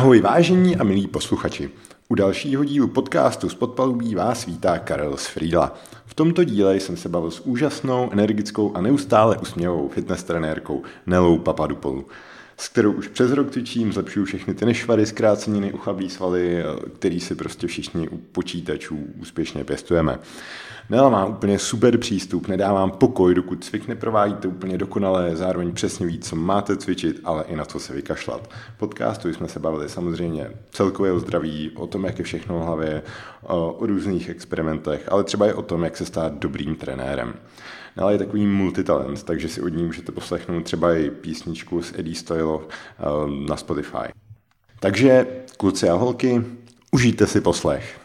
Ahoj vážení a milí posluchači. U dalšího dílu podcastu z podpalubí vás vítá Karel z Frýla. V tomto díle jsem se bavil s úžasnou, energickou a neustále usměvou fitness trenérkou Nelou Papadupolu s kterou už přes rok cvičím, zlepšuju všechny ty nešvary, zkráceniny, uchabí svaly, který si prostě všichni u počítačů úspěšně pěstujeme. Nela má úplně super přístup, nedávám pokoj, dokud cvik neprovádíte úplně dokonale, zároveň přesně ví, co máte cvičit, ale i na co se vykašlat. Podcastu jsme se bavili samozřejmě celkově o zdraví, o tom, jak je všechno v hlavě, o různých experimentech, ale třeba i o tom, jak se stát dobrým trenérem. Nela je takový multitalent, takže si od ní můžete poslechnout třeba i písničku s Eddie Stylo na Spotify. Takže, kluci a holky, užijte si poslech.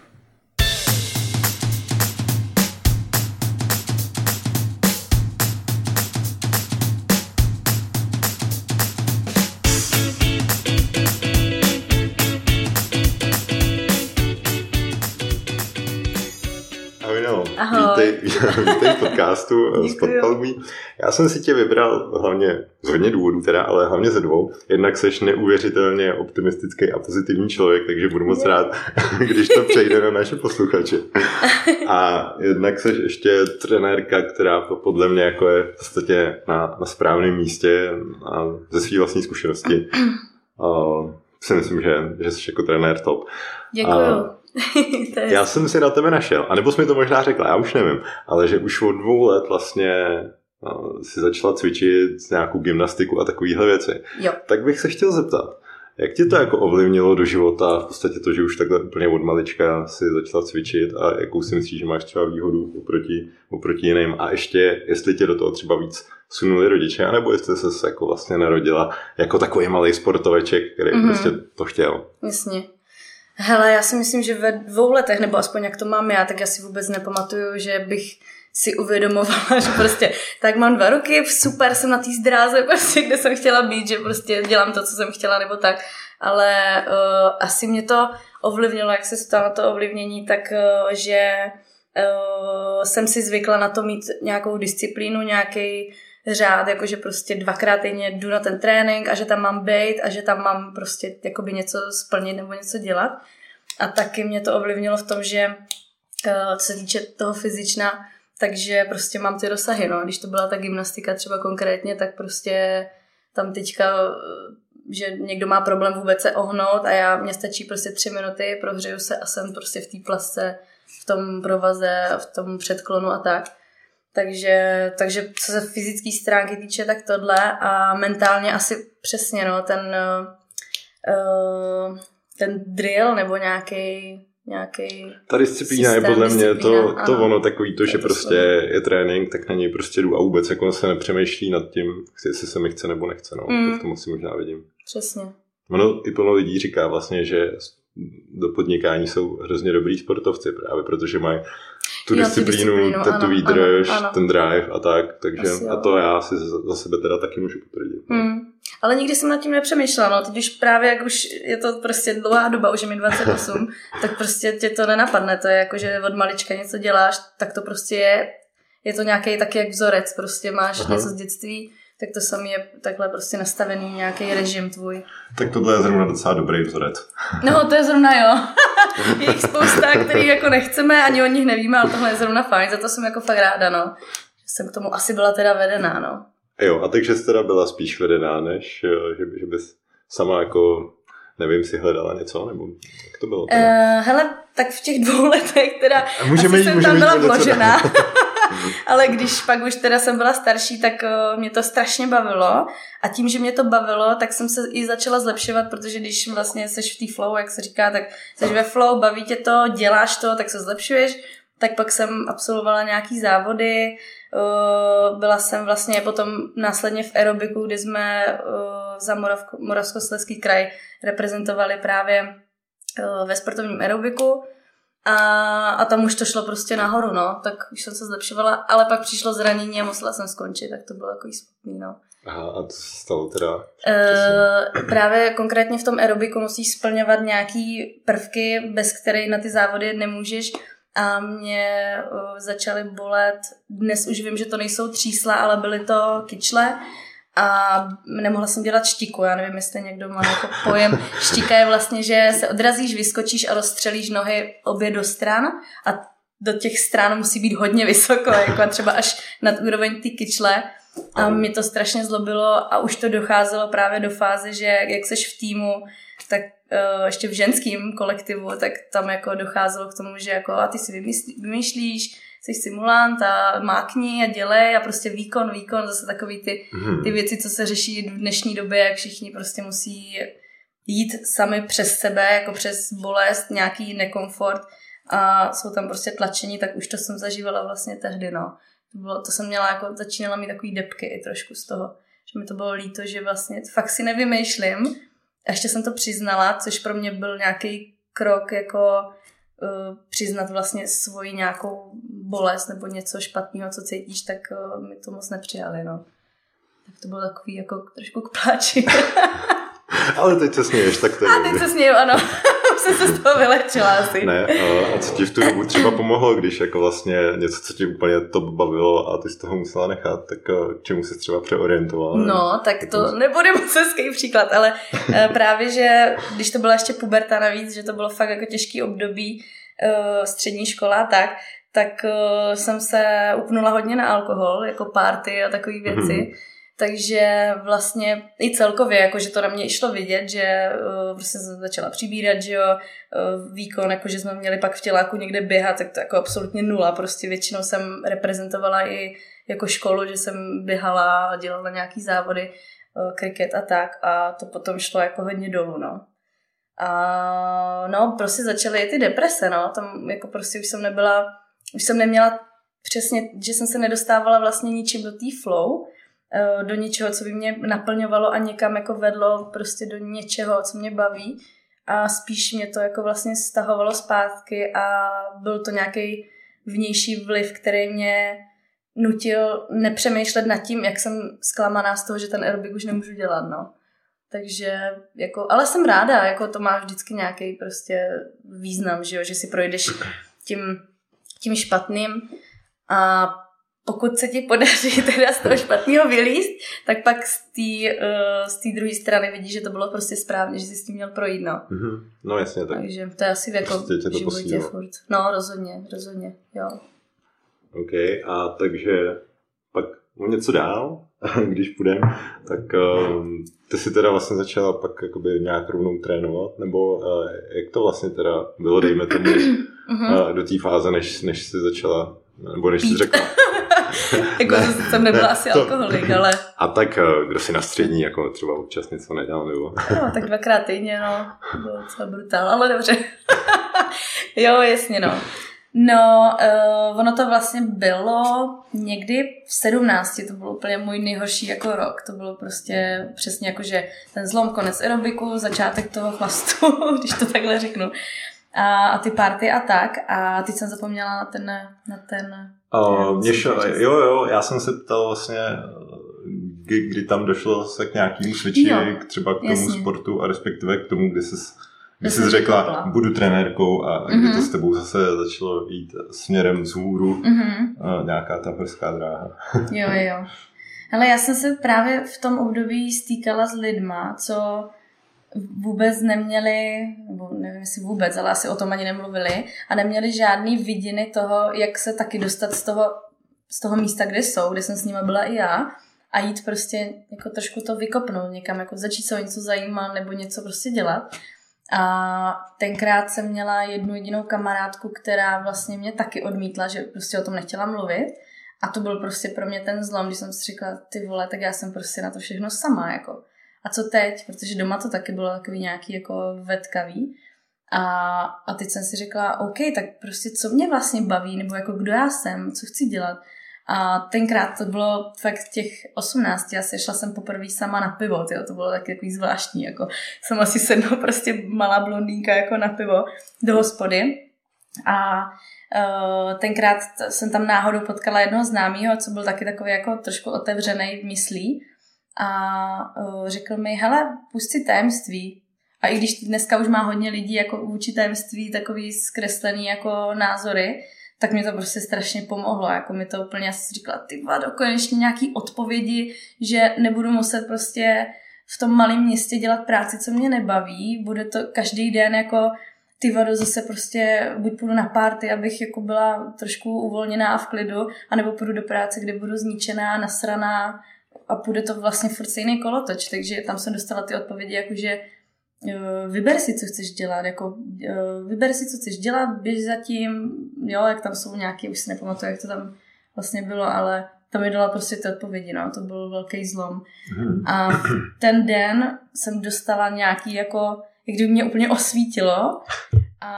vítej v podcastu eh, z podpalubí. Já jsem si tě vybral hlavně z hodně důvodů teda, ale hlavně ze dvou. Jednak seš neuvěřitelně optimistický a pozitivní člověk, takže budu moc rád, když to přejde na naše posluchače. A jednak seš ještě trenérka, která podle mě jako je v podstatě na, na správném místě a ze své vlastní zkušenosti. A si myslím, že, že jsi jako trenér top. Děkuju. A já jsem si na tebe našel, anebo jsi mi to možná řekla, já už nevím, ale že už od dvou let vlastně no, si začala cvičit nějakou gymnastiku a takovéhle věci. Jo. Tak bych se chtěl zeptat, jak tě to jako ovlivnilo do života, v podstatě to, že už takhle úplně od malička si začala cvičit a jakou si myslíš, že máš třeba výhodu oproti, oproti jiným a ještě, jestli tě do toho třeba víc sunuli rodiče, anebo jestli se jako vlastně narodila jako takový malý sportoveček, který mm-hmm. prostě to chtěl. Jasně. Hele, já si myslím, že ve dvou letech, nebo aspoň jak to mám já, tak já si vůbec nepamatuju, že bych si uvědomovala, že prostě tak mám dva roky, super, jsem na té zdráze, prostě, kde jsem chtěla být, že prostě dělám to, co jsem chtěla, nebo tak. Ale uh, asi mě to ovlivnilo, jak se stalo to ovlivnění, tak uh, že uh, jsem si zvykla na to mít nějakou disciplínu, nějaký řád, jakože prostě dvakrát týdně jdu na ten trénink a že tam mám být a že tam mám prostě jakoby něco splnit nebo něco dělat. A taky mě to ovlivnilo v tom, že eh, co se týče toho fyzična, takže prostě mám ty rozsahy, no. Když to byla ta gymnastika třeba konkrétně, tak prostě tam teďka, eh, že někdo má problém vůbec se ohnout a já, mě stačí prostě tři minuty, prohřeju se a jsem prostě v té plasce, v tom provaze, v tom předklonu a tak. Takže, takže co se fyzické stránky týče, tak tohle a mentálně asi přesně, no, ten, uh, ten drill nebo nějaký nějaký Ta disciplína systém, je podle mě to, to ano. ono takový to, že prostě je trénink, tak na něj prostě jdu a vůbec jako se nepřemýšlí nad tím, jestli se mi chce nebo nechce, no. Mm. To v tom asi možná vidím. Přesně. Ono i plno lidí říká vlastně, že do podnikání jsou hrozně dobrý sportovci právě, protože mají tu disciplínu, disciplínu ten, tu výdrž, ano, ano. ten drive a tak, takže Asi, a to já si za, za sebe teda taky můžu potvrdit. No. Hmm. Ale nikdy jsem nad tím nepřemýšlela, no, teď už právě jak už je to prostě dlouhá doba, už je mi 28, tak prostě tě to nenapadne, to je jako, že od malička něco děláš, tak to prostě je, je to nějaký taky jak vzorec, prostě máš Aha. něco z dětství, tak to samý je takhle prostě nastavený nějaký režim tvůj. Tak tohle je zrovna docela dobrý vzorec. No, to je zrovna jo. je jich spousta, který jako nechceme, ani o nich nevíme, ale tohle je zrovna fajn, za to jsem jako fakt ráda, no. Že jsem k tomu asi byla teda vedená, no. Jo, a takže jsi teda byla spíš vedená, než eh, že, že bys sama jako nevím, si hledala něco, nebo jak to bylo? Uh, hele, tak v těch dvou letech teda můžeme asi jít, jsem tam byla vložená. Ale když pak už teda jsem byla starší, tak uh, mě to strašně bavilo. A tím, že mě to bavilo, tak jsem se i začala zlepšovat, protože když vlastně seš v té flow, jak se říká, tak seš ve flow, baví tě to, děláš to, tak se zlepšuješ. Tak pak jsem absolvovala nějaký závody, uh, byla jsem vlastně potom následně v aerobiku, kde jsme uh, za Moravskoslezský kraj reprezentovali právě ve sportovním aerobiku a, a tam už to šlo prostě nahoru, no. Tak už jsem se zlepšovala, ale pak přišlo zranění a musela jsem skončit, tak to bylo jako smutný, no. Aha, a to se stalo teda? E, právě konkrétně v tom aerobiku musíš splňovat nějaký prvky, bez kterých na ty závody nemůžeš a mě uh, začaly bolet, dnes už vím, že to nejsou třísla, ale byly to kyčle a nemohla jsem dělat štiku, já nevím, jestli někdo má jako pojem. Štika je vlastně, že se odrazíš, vyskočíš a rozstřelíš nohy obě do stran a do těch stran musí být hodně vysoko, jako třeba až nad úroveň ty kyčle. A mě to strašně zlobilo a už to docházelo právě do fáze, že jak seš v týmu, tak uh, ještě v ženském kolektivu, tak tam jako docházelo k tomu, že jako a ty si vymyslí, vymýšlíš, jsi simulant a mákni a dělej a prostě výkon, výkon, zase takový ty, hmm. ty věci, co se řeší v dnešní době, jak všichni prostě musí jít sami přes sebe, jako přes bolest, nějaký nekomfort a jsou tam prostě tlačení, tak už to jsem zažívala vlastně tehdy, no. To, bylo, to jsem měla jako, začínala mít takový depky i trošku z toho, že mi to bylo líto, že vlastně fakt si nevymýšlím. A ještě jsem to přiznala, což pro mě byl nějaký krok jako uh, přiznat vlastně svoji nějakou bolest nebo něco špatného, co cítíš, tak uh, mi to moc nepřijali, no. Tak to bylo takový jako trošku k pláči. Ale teď se směješ, tak to je. A teď se směju, ano. jsem se z toho vylečila asi. Ne, a co ti v tu dobu třeba pomohlo, když jako vlastně něco, co ti úplně to bavilo a ty z toho musela nechat, tak eh, k čemu se třeba přeorientovala? No, tak to nebude moc hezký příklad, ale eh, právě, že když to byla ještě puberta navíc, že to bylo fakt jako těžký období eh, střední škola, tak tak jsem se upnula hodně na alkohol, jako party a takové věci. Mm-hmm takže vlastně i celkově, jako že to na mě išlo vidět, že uh, prostě jsem začala přibírat, že jo, uh, výkon, jako že jsme měli pak v těláku někde běhat, tak to jako absolutně nula. Prostě většinou jsem reprezentovala i jako školu, že jsem běhala dělala nějaký závody, uh, kriket a tak a to potom šlo jako hodně dolů, no. A no, prostě začaly i ty deprese, no, tam jako prostě už jsem nebyla, už jsem neměla přesně, že jsem se nedostávala vlastně ničím do té flow, Eh, do něčeho, co by mě naplňovalo a někam jako vedlo prostě do něčeho, co mě baví a spíš mě to jako vlastně stahovalo zpátky a byl to nějaký vnější vliv, který mě nutil nepřemýšlet nad tím, jak jsem zklamaná z toho, že ten aerobik už nemůžu dělat, no. Takže jako, ale jsem ráda, jako to má vždycky nějaký prostě význam, že jo, že si projdeš tím, tím špatným a pokud se ti podaří teda z toho špatného vylíst, tak pak z té uh, druhé strany vidíš, že to bylo prostě správně, že jsi s tím měl projít, no. Mm-hmm. No jasně, tak. Takže to je asi jako prostě v životě furt. No, rozhodně, rozhodně, jo. OK, a takže pak něco dál, když půjdem, tak uh, ty si teda vlastně začala pak jakoby nějak rovnou trénovat, nebo uh, jak to vlastně teda bylo, dejme tomu, uh, do té fáze, než, než jsi začala, nebo než jsi řekla, jako jsem nebyla asi to... alkoholik, ale... A tak eh, kdo si na střední jako třeba občas něco nedělal, nebo... No, tak dvakrát týdně, no. Bylo docela brutál, ale dobře. jo, jasně, no. No, uh, ono to vlastně bylo někdy v 17, to byl úplně můj nejhorší jako rok. To bylo prostě přesně jako, že ten zlom, konec aerobiku, začátek toho chlastu, když to takhle řeknu. A, a ty party a tak. A teď jsem zapomněla na ten, na ten Uh, mě šo, jo, jo, já jsem se ptal vlastně, kdy, kdy tam došlo se k nějakému switchi, k třeba k tomu jasně. sportu a respektive k tomu, kdy jsi, kdy jsi řekla, byla. budu trenérkou a mm-hmm. kdy to mhm. s tebou zase začalo jít směrem vzhůru, mm-hmm. uh, nějaká ta horská dráha. jo, jo. Ale já jsem se právě v tom období stýkala s lidma, co vůbec neměli, nebo nevím jestli vůbec, ale asi o tom ani nemluvili, a neměli žádný vidiny toho, jak se taky dostat z toho, z toho místa, kde jsou, kde jsem s nima byla i já, a jít prostě jako trošku to vykopnout někam, jako začít se o něco zajímat nebo něco prostě dělat. A tenkrát jsem měla jednu jedinou kamarádku, která vlastně mě taky odmítla, že prostě o tom nechtěla mluvit. A to byl prostě pro mě ten zlom, když jsem si řekla, ty vole, tak já jsem prostě na to všechno sama, jako a co teď, protože doma to taky bylo takový nějaký jako vetkavý. A, a teď jsem si řekla, OK, tak prostě co mě vlastně baví, nebo jako kdo já jsem, co chci dělat. A tenkrát to bylo fakt těch 18, já se šla jsem poprvé sama na pivo, tyjo, to bylo taky takový zvláštní, jako jsem asi sedla prostě malá blondýnka jako na pivo do hospody. A uh, tenkrát jsem tam náhodou potkala jednoho známého, co byl taky takový jako trošku otevřený v myslí a uh, řekl mi, hele, pusti tajemství. A i když dneska už má hodně lidí jako vůči tajemství takový zkreslený jako názory, tak mi to prostě strašně pomohlo. Jako mi to úplně, já jsem si říkala, ty vado, konečně nějaký odpovědi, že nebudu muset prostě v tom malém městě dělat práci, co mě nebaví. Bude to každý den jako ty vado zase prostě buď půjdu na párty, abych jako byla trošku uvolněná a v klidu, anebo půjdu do práce, kde budu zničená, nasraná a půjde to vlastně furt stejný kolotoč, takže tam jsem dostala ty odpovědi, jakože Eh, vyber si, co chceš dělat, jako eh, vyber si, co chceš dělat, běž zatím, jo, jak tam jsou nějaké, už si nepamatuju, jak to tam vlastně bylo, ale tam mi dala prostě ty odpovědi, no, to byl velký zlom. Hmm. A ten den jsem dostala nějaký jako, jak kdyby mě úplně osvítilo a,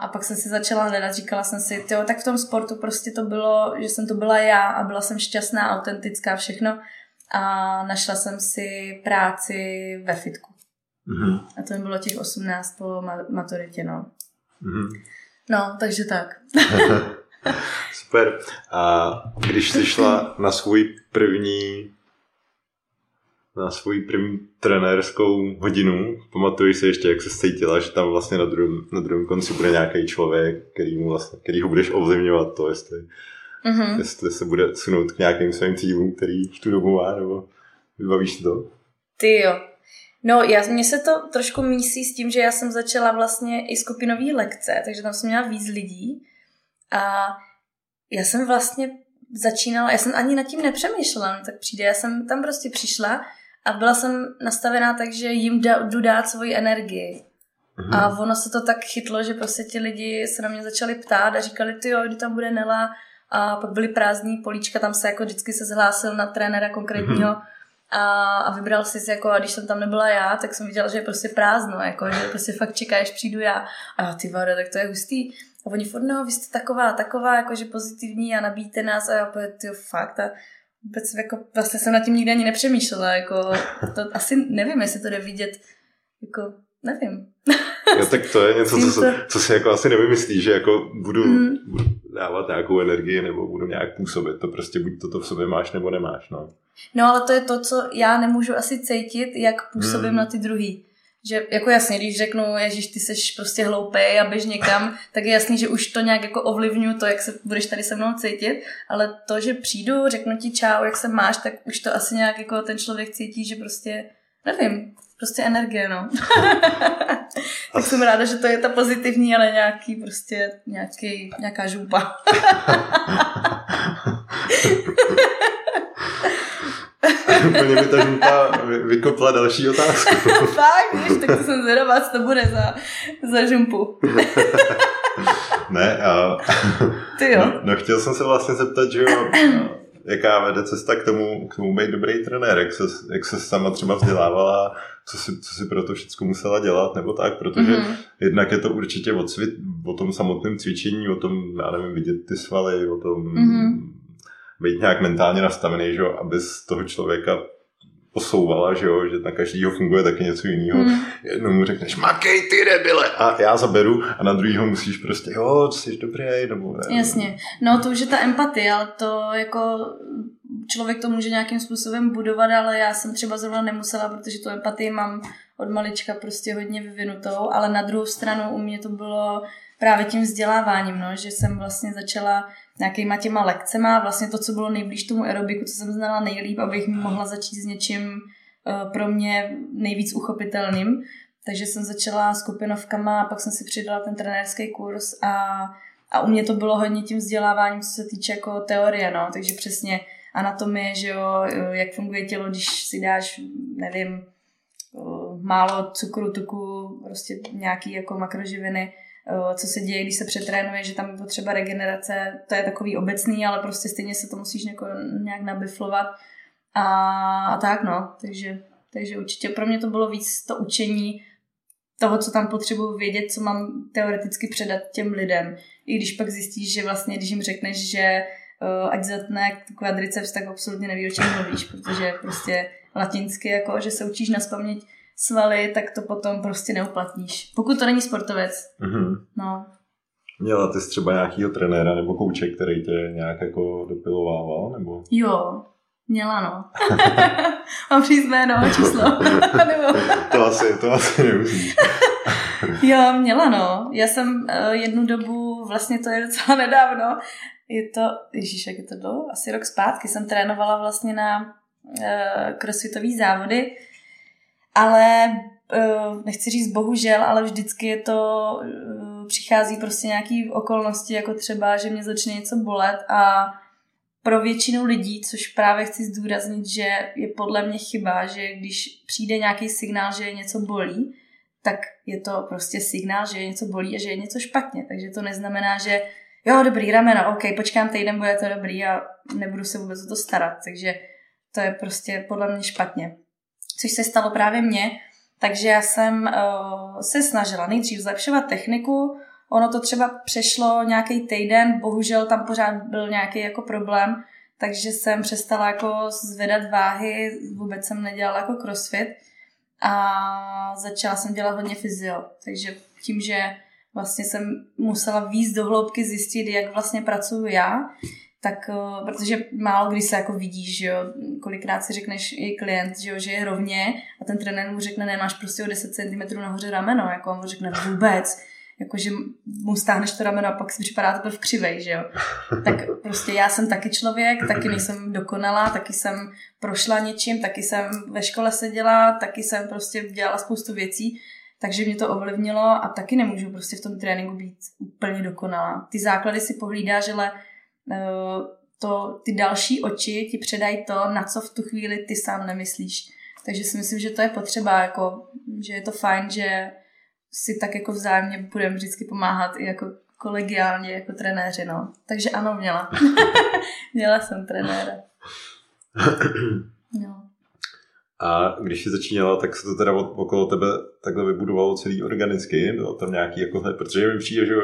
a pak jsem si začala hledat, říkala jsem si, jo, tak v tom sportu prostě to bylo, že jsem to byla já a byla jsem šťastná, autentická, všechno a našla jsem si práci ve fitku. Mm-hmm. A to mi bylo těch 18 po maturitě, no. Mm-hmm. No, takže tak. Super. A když jsi šla na svůj první na svůj první trenérskou hodinu. Pamatuji si ještě, jak se cítila, že tam vlastně na druhém, na druhém konci bude nějaký člověk, který, mu vlastně, který ho budeš ovlivňovat to, jestli, mm-hmm. jestli se bude sunout k nějakým svým cílům, který v tu dobu má, nebo vybavíš to? Ty jo, No, já, mně se to trošku mísí s tím, že já jsem začala vlastně i skupinové lekce, takže tam jsem měla víc lidí a já jsem vlastně začínala, já jsem ani nad tím nepřemýšlela, no, tak přijde, já jsem tam prostě přišla a byla jsem nastavená tak, že jim da, jdu dát svoji energii. Mhm. A ono se to tak chytlo, že prostě ti lidi se na mě začali ptát a říkali, ty jo, kdy tam bude Nela, a pak byly prázdní políčka, tam se jako vždycky se zhlásil na trenéra konkrétního, mm-hmm a, a vybral si jako, a když jsem tam nebyla já, tak jsem viděla, že je prostě prázdno, jako, že prostě fakt čeká, až přijdu já. A já, ty vado, tak to je hustý. A oni furt, no, vy jste taková, taková, jakože pozitivní a nabíjíte nás a já ty fakt. A vůbec jako, vlastně jsem nad tím nikdy ani nepřemýšlela, jako, to asi nevím, jestli to jde vidět, jako, nevím. Jo, tak to je něco, co, co, co si jako asi nevymyslí, že jako budu, mm. budu dávat nějakou energii nebo budu nějak působit. To prostě buď toto v sobě máš nebo nemáš. No. no ale to je to, co já nemůžu asi cítit, jak působím mm. na ty druhý. Že jako jasně, když řeknu, Ježíš, ty seš prostě hloupej a běž někam, tak je jasný, že už to nějak jako ovlivňuji to, jak se budeš tady se mnou cítit, ale to, že přijdu, řeknu ti čau, jak se máš, tak už to asi nějak jako ten člověk cítí, že prostě, nevím, prostě energie, no. tak jsem ráda, že to je ta pozitivní, ale nějaký prostě nějaký, nějaká župa. Úplně mi ta župa vykopla další otázku. Fakt, víš, tak to jsem zvědavá, co to bude za, za žumpu. ne, a... Ty jo. No, no, chtěl jsem se vlastně zeptat, že jo, jaká vede cesta k tomu, k tomu být dobrý trenér, jak se, jak se sama třeba vzdělávala, co si, co si pro to všechno musela dělat, nebo tak, protože mm-hmm. jednak je to určitě o, cvit, o tom samotném cvičení, o tom, já nevím, vidět ty svaly, o tom mm-hmm. být nějak mentálně nastavený, že, aby z toho člověka posouvala, že jo, že na každýho funguje taky něco jiného. Mm. Jednomu řekneš, makej ty debile, a já zaberu a na druhýho musíš prostě, jo, jsi dobrý, nebo ne. Jasně, no to už je ta empatie, ale to jako člověk to může nějakým způsobem budovat, ale já jsem třeba zrovna nemusela, protože tu empatii mám od malička prostě hodně vyvinutou, ale na druhou stranu u mě to bylo právě tím vzděláváním, no, že jsem vlastně začala nějakýma těma lekcema, vlastně to, co bylo nejblíž tomu aerobiku, co jsem znala nejlíp, abych mohla začít s něčím uh, pro mě nejvíc uchopitelným. Takže jsem začala skupinovkama a pak jsem si přidala ten trenérský kurz a, a u mě to bylo hodně tím vzděláváním, co se týče jako teorie, no, takže přesně anatomie, že jo, jak funguje tělo, když si dáš, nevím, málo cukru, tuku, prostě nějaký jako makroživiny, co se děje, když se přetrénuje, že tam je potřeba regenerace, to je takový obecný, ale prostě stejně se to musíš nějak, nějak nabiflovat a, a tak no, takže, takže určitě pro mě to bylo víc to učení toho, co tam potřebuji vědět, co mám teoreticky předat těm lidem. I když pak zjistíš, že vlastně, když jim řekneš, že uh, ať zatne kvadriceps, tak absolutně neví, o čem mluvíš, protože prostě latinsky, jako, že se učíš na spaměť svaly, tak to potom prostě neuplatníš. Pokud to není sportovec. Mm-hmm. No. Měla ty třeba nějakýho trenéra nebo kouče, který tě nějak jako dopilovával? Nebo? Jo, měla no. Mám říct jméno a číslo. nebo... to asi, to asi nemusíš. jo, měla no. Já jsem uh, jednu dobu vlastně to je docela nedávno. Je to, ježíš, jak je to dlouho? Asi rok zpátky jsem trénovala vlastně na uh, crossfitové závody, ale uh, nechci říct bohužel, ale vždycky je to, uh, přichází prostě nějaký okolnosti, jako třeba, že mě začne něco bolet a pro většinu lidí, což právě chci zdůraznit, že je podle mě chyba, že když přijde nějaký signál, že je něco bolí, tak je to prostě signál, že je něco bolí a že je něco špatně. Takže to neznamená, že jo, dobrý rameno, ok, počkám týden, bude to dobrý a nebudu se vůbec o to starat. Takže to je prostě podle mě špatně. Což se stalo právě mně, takže já jsem uh, se snažila nejdřív zlepšovat techniku, ono to třeba přešlo nějaký týden, bohužel tam pořád byl nějaký jako problém, takže jsem přestala jako zvedat váhy, vůbec jsem nedělala jako crossfit a začala jsem dělat hodně fyzio. Takže tím, že vlastně jsem musela víc do hloubky zjistit, jak vlastně pracuju já, tak eh, protože málo kdy se jako vidíš, že jo, kolikrát si řekneš i klient, že jo, že je rovně a ten trenér mu řekne, ne, máš prostě o 10 cm nahoře rameno, jako on mu řekne vůbec, jakože mu stáhneš to rameno a pak si připadá to v křivej, že jo. Tak prostě já jsem taky člověk, taky nejsem dokonalá, taky jsem prošla něčím, taky jsem ve škole seděla, taky jsem prostě dělala spoustu věcí, takže mě to ovlivnilo a taky nemůžu prostě v tom tréninku být úplně dokonalá. Ty základy si pohlídáš, ale to, ty další oči ti předají to, na co v tu chvíli ty sám nemyslíš. Takže si myslím, že to je potřeba, jako, že je to fajn, že si tak jako vzájemně budeme vždycky pomáhat i jako kolegiálně jako trenéři, no. Takže ano, měla. měla jsem trenéra. No. A když jsi začínala, tak se to teda okolo tebe takhle vybudovalo celý organicky? Bylo tam nějaký jako, protože mi přijde, že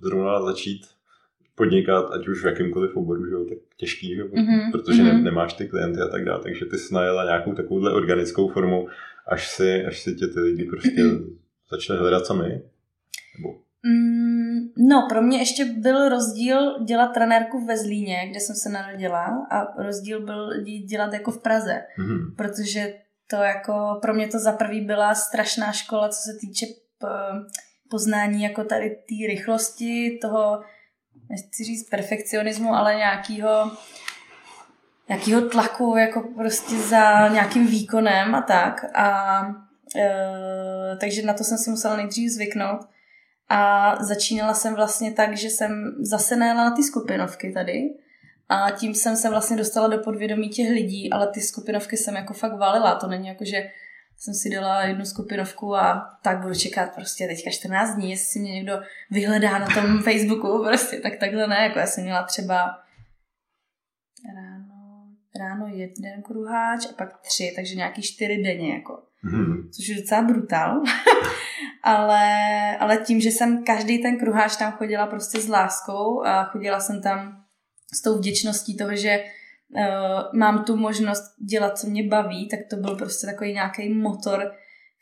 zrovna začít podnikat, ať už v jakýmkoliv oboru, že jo, tak těžký, že? Mm-hmm. protože mm-hmm. Ne, nemáš ty klienty a tak dále, takže ty jsi najela nějakou takovouhle organickou formou, až si, až si tě ty lidi prostě začali hledat sami? Nebo... Mm, no, pro mě ještě byl rozdíl dělat trenérku ve Zlíně, kde jsem se narodila a rozdíl byl dělat jako v Praze, mm-hmm. protože to jako, pro mě to za prvý byla strašná škola, co se týče poznání jako tady té rychlosti, toho, nechci říct perfekcionismu, ale nějakého nějakého tlaku jako prostě za nějakým výkonem a tak. A Eh, takže na to jsem si musela nejdřív zvyknout. A začínala jsem vlastně tak, že jsem zase najela na ty skupinovky tady. A tím jsem se vlastně dostala do podvědomí těch lidí, ale ty skupinovky jsem jako fakt valila. To není jako, že jsem si dala jednu skupinovku a tak budu čekat prostě teďka 14 dní, jestli si mě někdo vyhledá na tom Facebooku, prostě tak takhle ne, jako já jsem měla třeba ráno, ráno jeden kruháč a pak tři, takže nějaký čtyři denně jako. Mm. Což je docela brutál. ale, ale tím, že jsem každý ten kruháč tam chodila prostě s láskou a chodila jsem tam s tou vděčností toho, že uh, mám tu možnost dělat, co mě baví, tak to byl prostě takový nějaký motor,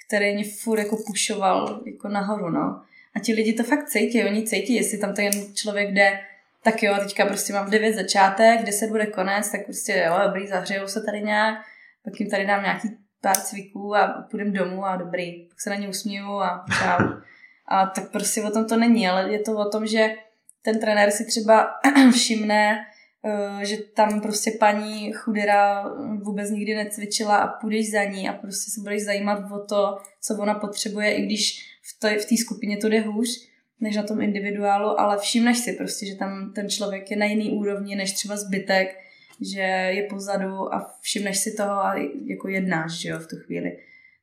který mě furt jako pušoval jako nahoru, no. A ti lidi to fakt cítí, oni cítí, jestli tam ten člověk jde, tak jo, teďka prostě mám v 9 začátek, 10 bude konec, tak prostě jo, dobrý, zahřejou se tady nějak, pak jim tady dám nějaký pár cviků a půjdem domů a dobrý. Pak se na ně usmíju a čau. A tak prostě o tom to není, ale je to o tom, že ten trenér si třeba všimne, že tam prostě paní chudera vůbec nikdy necvičila a půjdeš za ní a prostě se budeš zajímat o to, co ona potřebuje, i když v té skupině to jde hůř, než na tom individuálu, ale všimneš si prostě, že tam ten člověk je na jiný úrovni než třeba zbytek, že je pozadu a všimneš si toho a jako jednáš, že jo, v tu chvíli.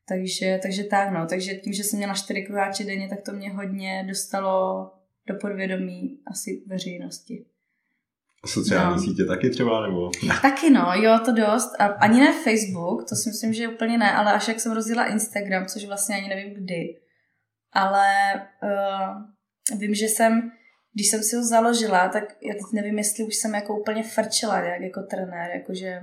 Takže, takže tak, no. Takže tím, že jsem měla čtyři kruháče denně, tak to mě hodně dostalo do podvědomí asi veřejnosti. A sociální no. sítě taky třeba, nebo? Taky no, jo, to dost. A ani ne Facebook, to si myslím, že úplně ne, ale až jak jsem rozjela Instagram, což vlastně ani nevím kdy. Ale uh, vím, že jsem když jsem si ho založila, tak já teď nevím, jestli už jsem jako úplně frčela jak jako trenér, jakože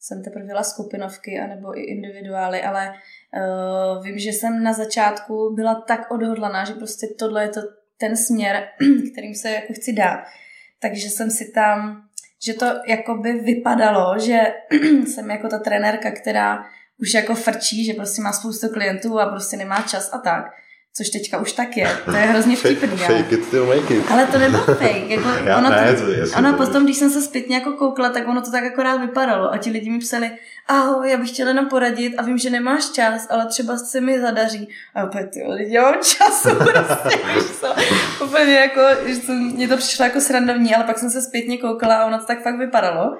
jsem teprve dělala skupinovky anebo i individuály, ale uh, vím, že jsem na začátku byla tak odhodlaná, že prostě tohle je to ten směr, kterým se jako chci dát. Takže jsem si tam, že to jako by vypadalo, že jsem jako ta trenérka, která už jako frčí, že prostě má spoustu klientů a prostě nemá čas a tak Což teďka už tak je. To je hrozně vtipný. fake it till make it. Ale to nebylo fake. Jako Já ono ne, to, to ono potom, když jsem se zpětně jako koukla, tak ono to tak akorát vypadalo. A ti lidi mi psali, ahoj, já bych chtěla jenom poradit a vím, že nemáš čas, ale třeba se mi zadaří. A opět, ty lidi, já mám času prostě, víš co? Úplně jako, že jsem, mě to přišlo jako srandovní, ale pak jsem se zpětně koukala a ono to tak fakt vypadalo.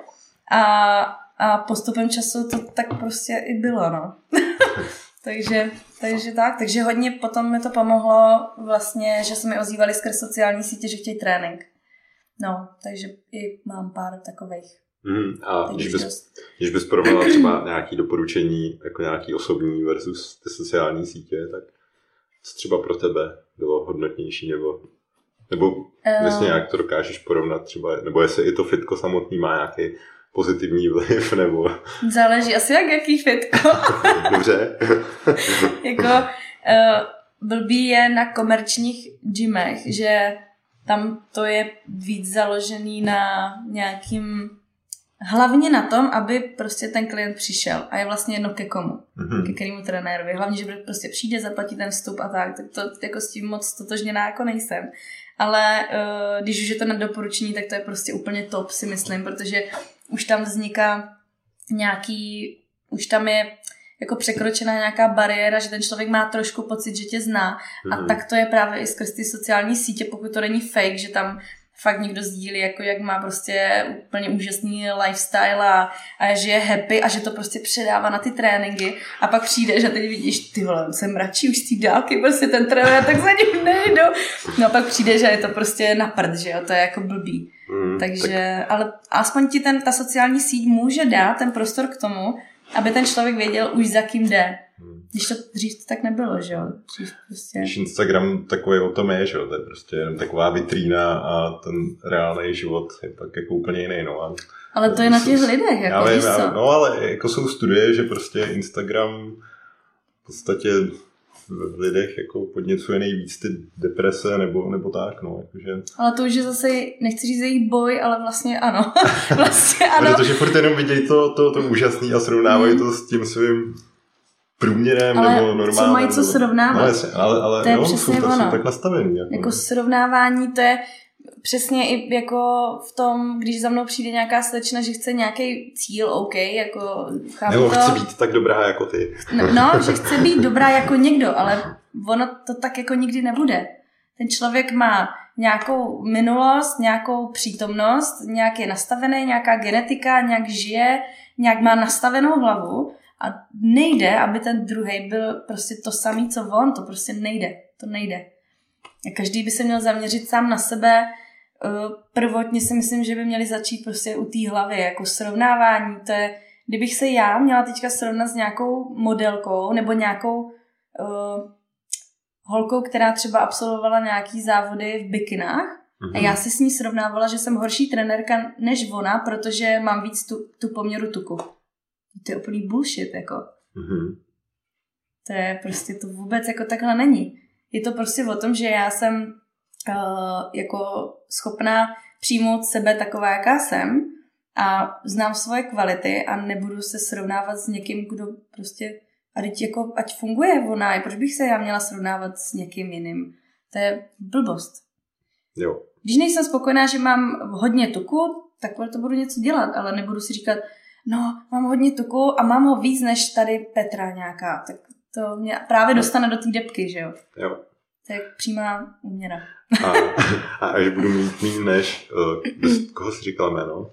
A, a postupem času to tak prostě i bylo, no. takže, takže tak, takže hodně potom mi to pomohlo vlastně, že se mi ozývali skrz sociální sítě, že chtějí trénink. No, takže i mám pár takových. Mm, a když bys, dost. když bys porovnala třeba nějaký doporučení, jako nějaký osobní versus ty sociální sítě, tak co třeba pro tebe bylo hodnotnější, nebo, nebo Eh. jestli nějak to dokážeš porovnat třeba, nebo jestli i to fitko samotný má nějaký pozitivní vliv, nebo Záleží asi jak jaký fitko. dobře. jako uh, blbý je na komerčních gymech, že tam to je víc založený na nějakým hlavně na tom, aby prostě ten klient přišel a je vlastně jedno ke komu, Mhm. ke kterému trenérovi. Hlavně, že prostě přijde, zaplatí ten vstup a tak, tak to jako s tím moc totožněná jako nejsem. Ale uh, když už je to na doporučení, tak to je prostě úplně top, si myslím, protože už tam vzniká nějaký, už tam je jako překročená nějaká bariéra, že ten člověk má trošku pocit, že tě zná. A Mhm. tak to je právě i skrz ty sociální sítě, pokud to není fake, že tam fakt někdo sdílí, jako jak má prostě úplně úžasný lifestyle a, a že je happy a že to prostě předává na ty tréninky a pak přijde, že teď vidíš, ty vole, se mračí už z té dálky, prostě ten trenér, tak za ním nejdu. No a pak přijde, že je to prostě na prd, že jo, to je jako blbý. Mm, Takže, ale aspoň ti ten, ta sociální síť může dát ten prostor k tomu, aby ten člověk věděl už za kým jde. Hmm. Když to dřív to tak nebylo, že jo? Dřív prostě... Když Instagram takový o tom je, že jo, to je prostě jenom taková vitrína a ten reálný život je pak jako úplně jiný, no. A Ale to je na těch lidech, já jako vím, víš já, no ale jako jsou studie, že prostě Instagram v podstatě v lidech jako podněcuje nejvíc ty deprese nebo, nebo tak, no, jakože, Ale to už je zase, nechci říct jejich boj, ale vlastně ano. vlastně ano. Protože furt jenom vidějí to, to, to úžasný a srovnávají to s tím svým průměrem Ale nebo co normálem. mají co srovnávat? No, jasně, ale, ale To je no, přesně jsou, tak, ono. tak nastavený. Jako, Jako srovnávání, to je přesně i jako v tom, když za mnou přijde nějaká slečna, že chce nějaký cíl, OK, jako chápu nebo to. chci být tak dobrá jako ty. No, no, že chce být dobrá jako někdo, ale ono to tak jako nikdy nebude. Ten člověk má nějakou minulost, nějakou přítomnost, nějak je nastavený, nějaká genetika, nějak žije, nějak má nastavenou hlavu a nejde, aby ten druhý byl prostě to samý, co on, to prostě nejde, to nejde. A každý by se měl zaměřit sám na sebe, Eh, prvotně si myslím, že by měli začít prostě u té hlavy, jako srovnávání, to je, kdybych se já měla teďka srovnat s nějakou modelkou nebo nějakou uh, holkou, která třeba absolvovala nějaký závody v bikinách a já si s ní srovnávala, že jsem horší trenérka než ona, protože mám víc tu, tu poměru tuku. To je úplný bullshit, jako. Mhm. To je prostě, to vůbec jako takhle není. Je to prostě o tom, že já jsem uh, jako schopná přijmout sebe taková, jaká jsem a znám svoje kvality a nebudu se srovnávat s někým, kdo prostě, a teď jako, ať funguje ona, proč bych se já měla srovnávat s někým jiným? To je blbost. Jo. Když nejsem spokojená, že mám hodně tuku, tak to budu něco dělat, ale nebudu si říkat, no, mám hodně tuku a mám ho víc než tady Petra nějaká, tak to mě právě dostane do té depky, že jo? jo. To je přímá úměra. A, a až budu mít mín než, uh, koho jsi říkal jméno?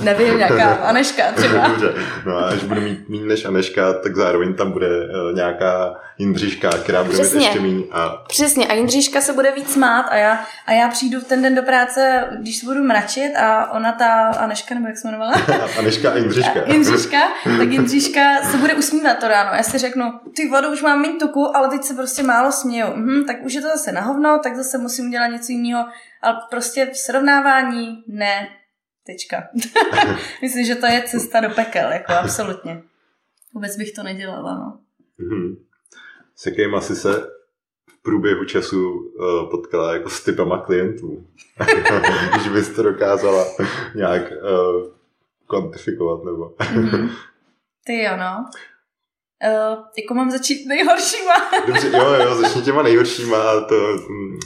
Nevím, nějaká Aneška třeba. Dobře, no a až budu mít mín než Aneška, tak zároveň tam bude uh, nějaká Jindřiška, která bude Přesně. mít ještě míň a Přesně, a Jindříška se bude víc smát a já, a já přijdu ten den do práce, když se budu mračit a ona ta Aneška, nebo jak se jmenovala? Aneška a Jindřiška. A Jindřiška, tak Jindříška se bude usmívat to ráno. Já si řeknu, ty vodu už mám méně tuku, ale teď se prostě málo směju. Mhm, tak už je to zase na hovno, tak zase musím udělat něco jiného. Ale prostě v srovnávání ne. Tečka. Myslím, že to je cesta do pekel, jako absolutně. Vůbec bych to nedělala, no. Mhm. S jakým asi se v průběhu času uh, potkala jako s typama klientů? Když bys to dokázala nějak uh, kvantifikovat nebo... Mhm. Ty jo, no. Uh, jako mám začít nejhoršíma. Dobře, jo, jo, začni těma nejhoršíma a to, hm,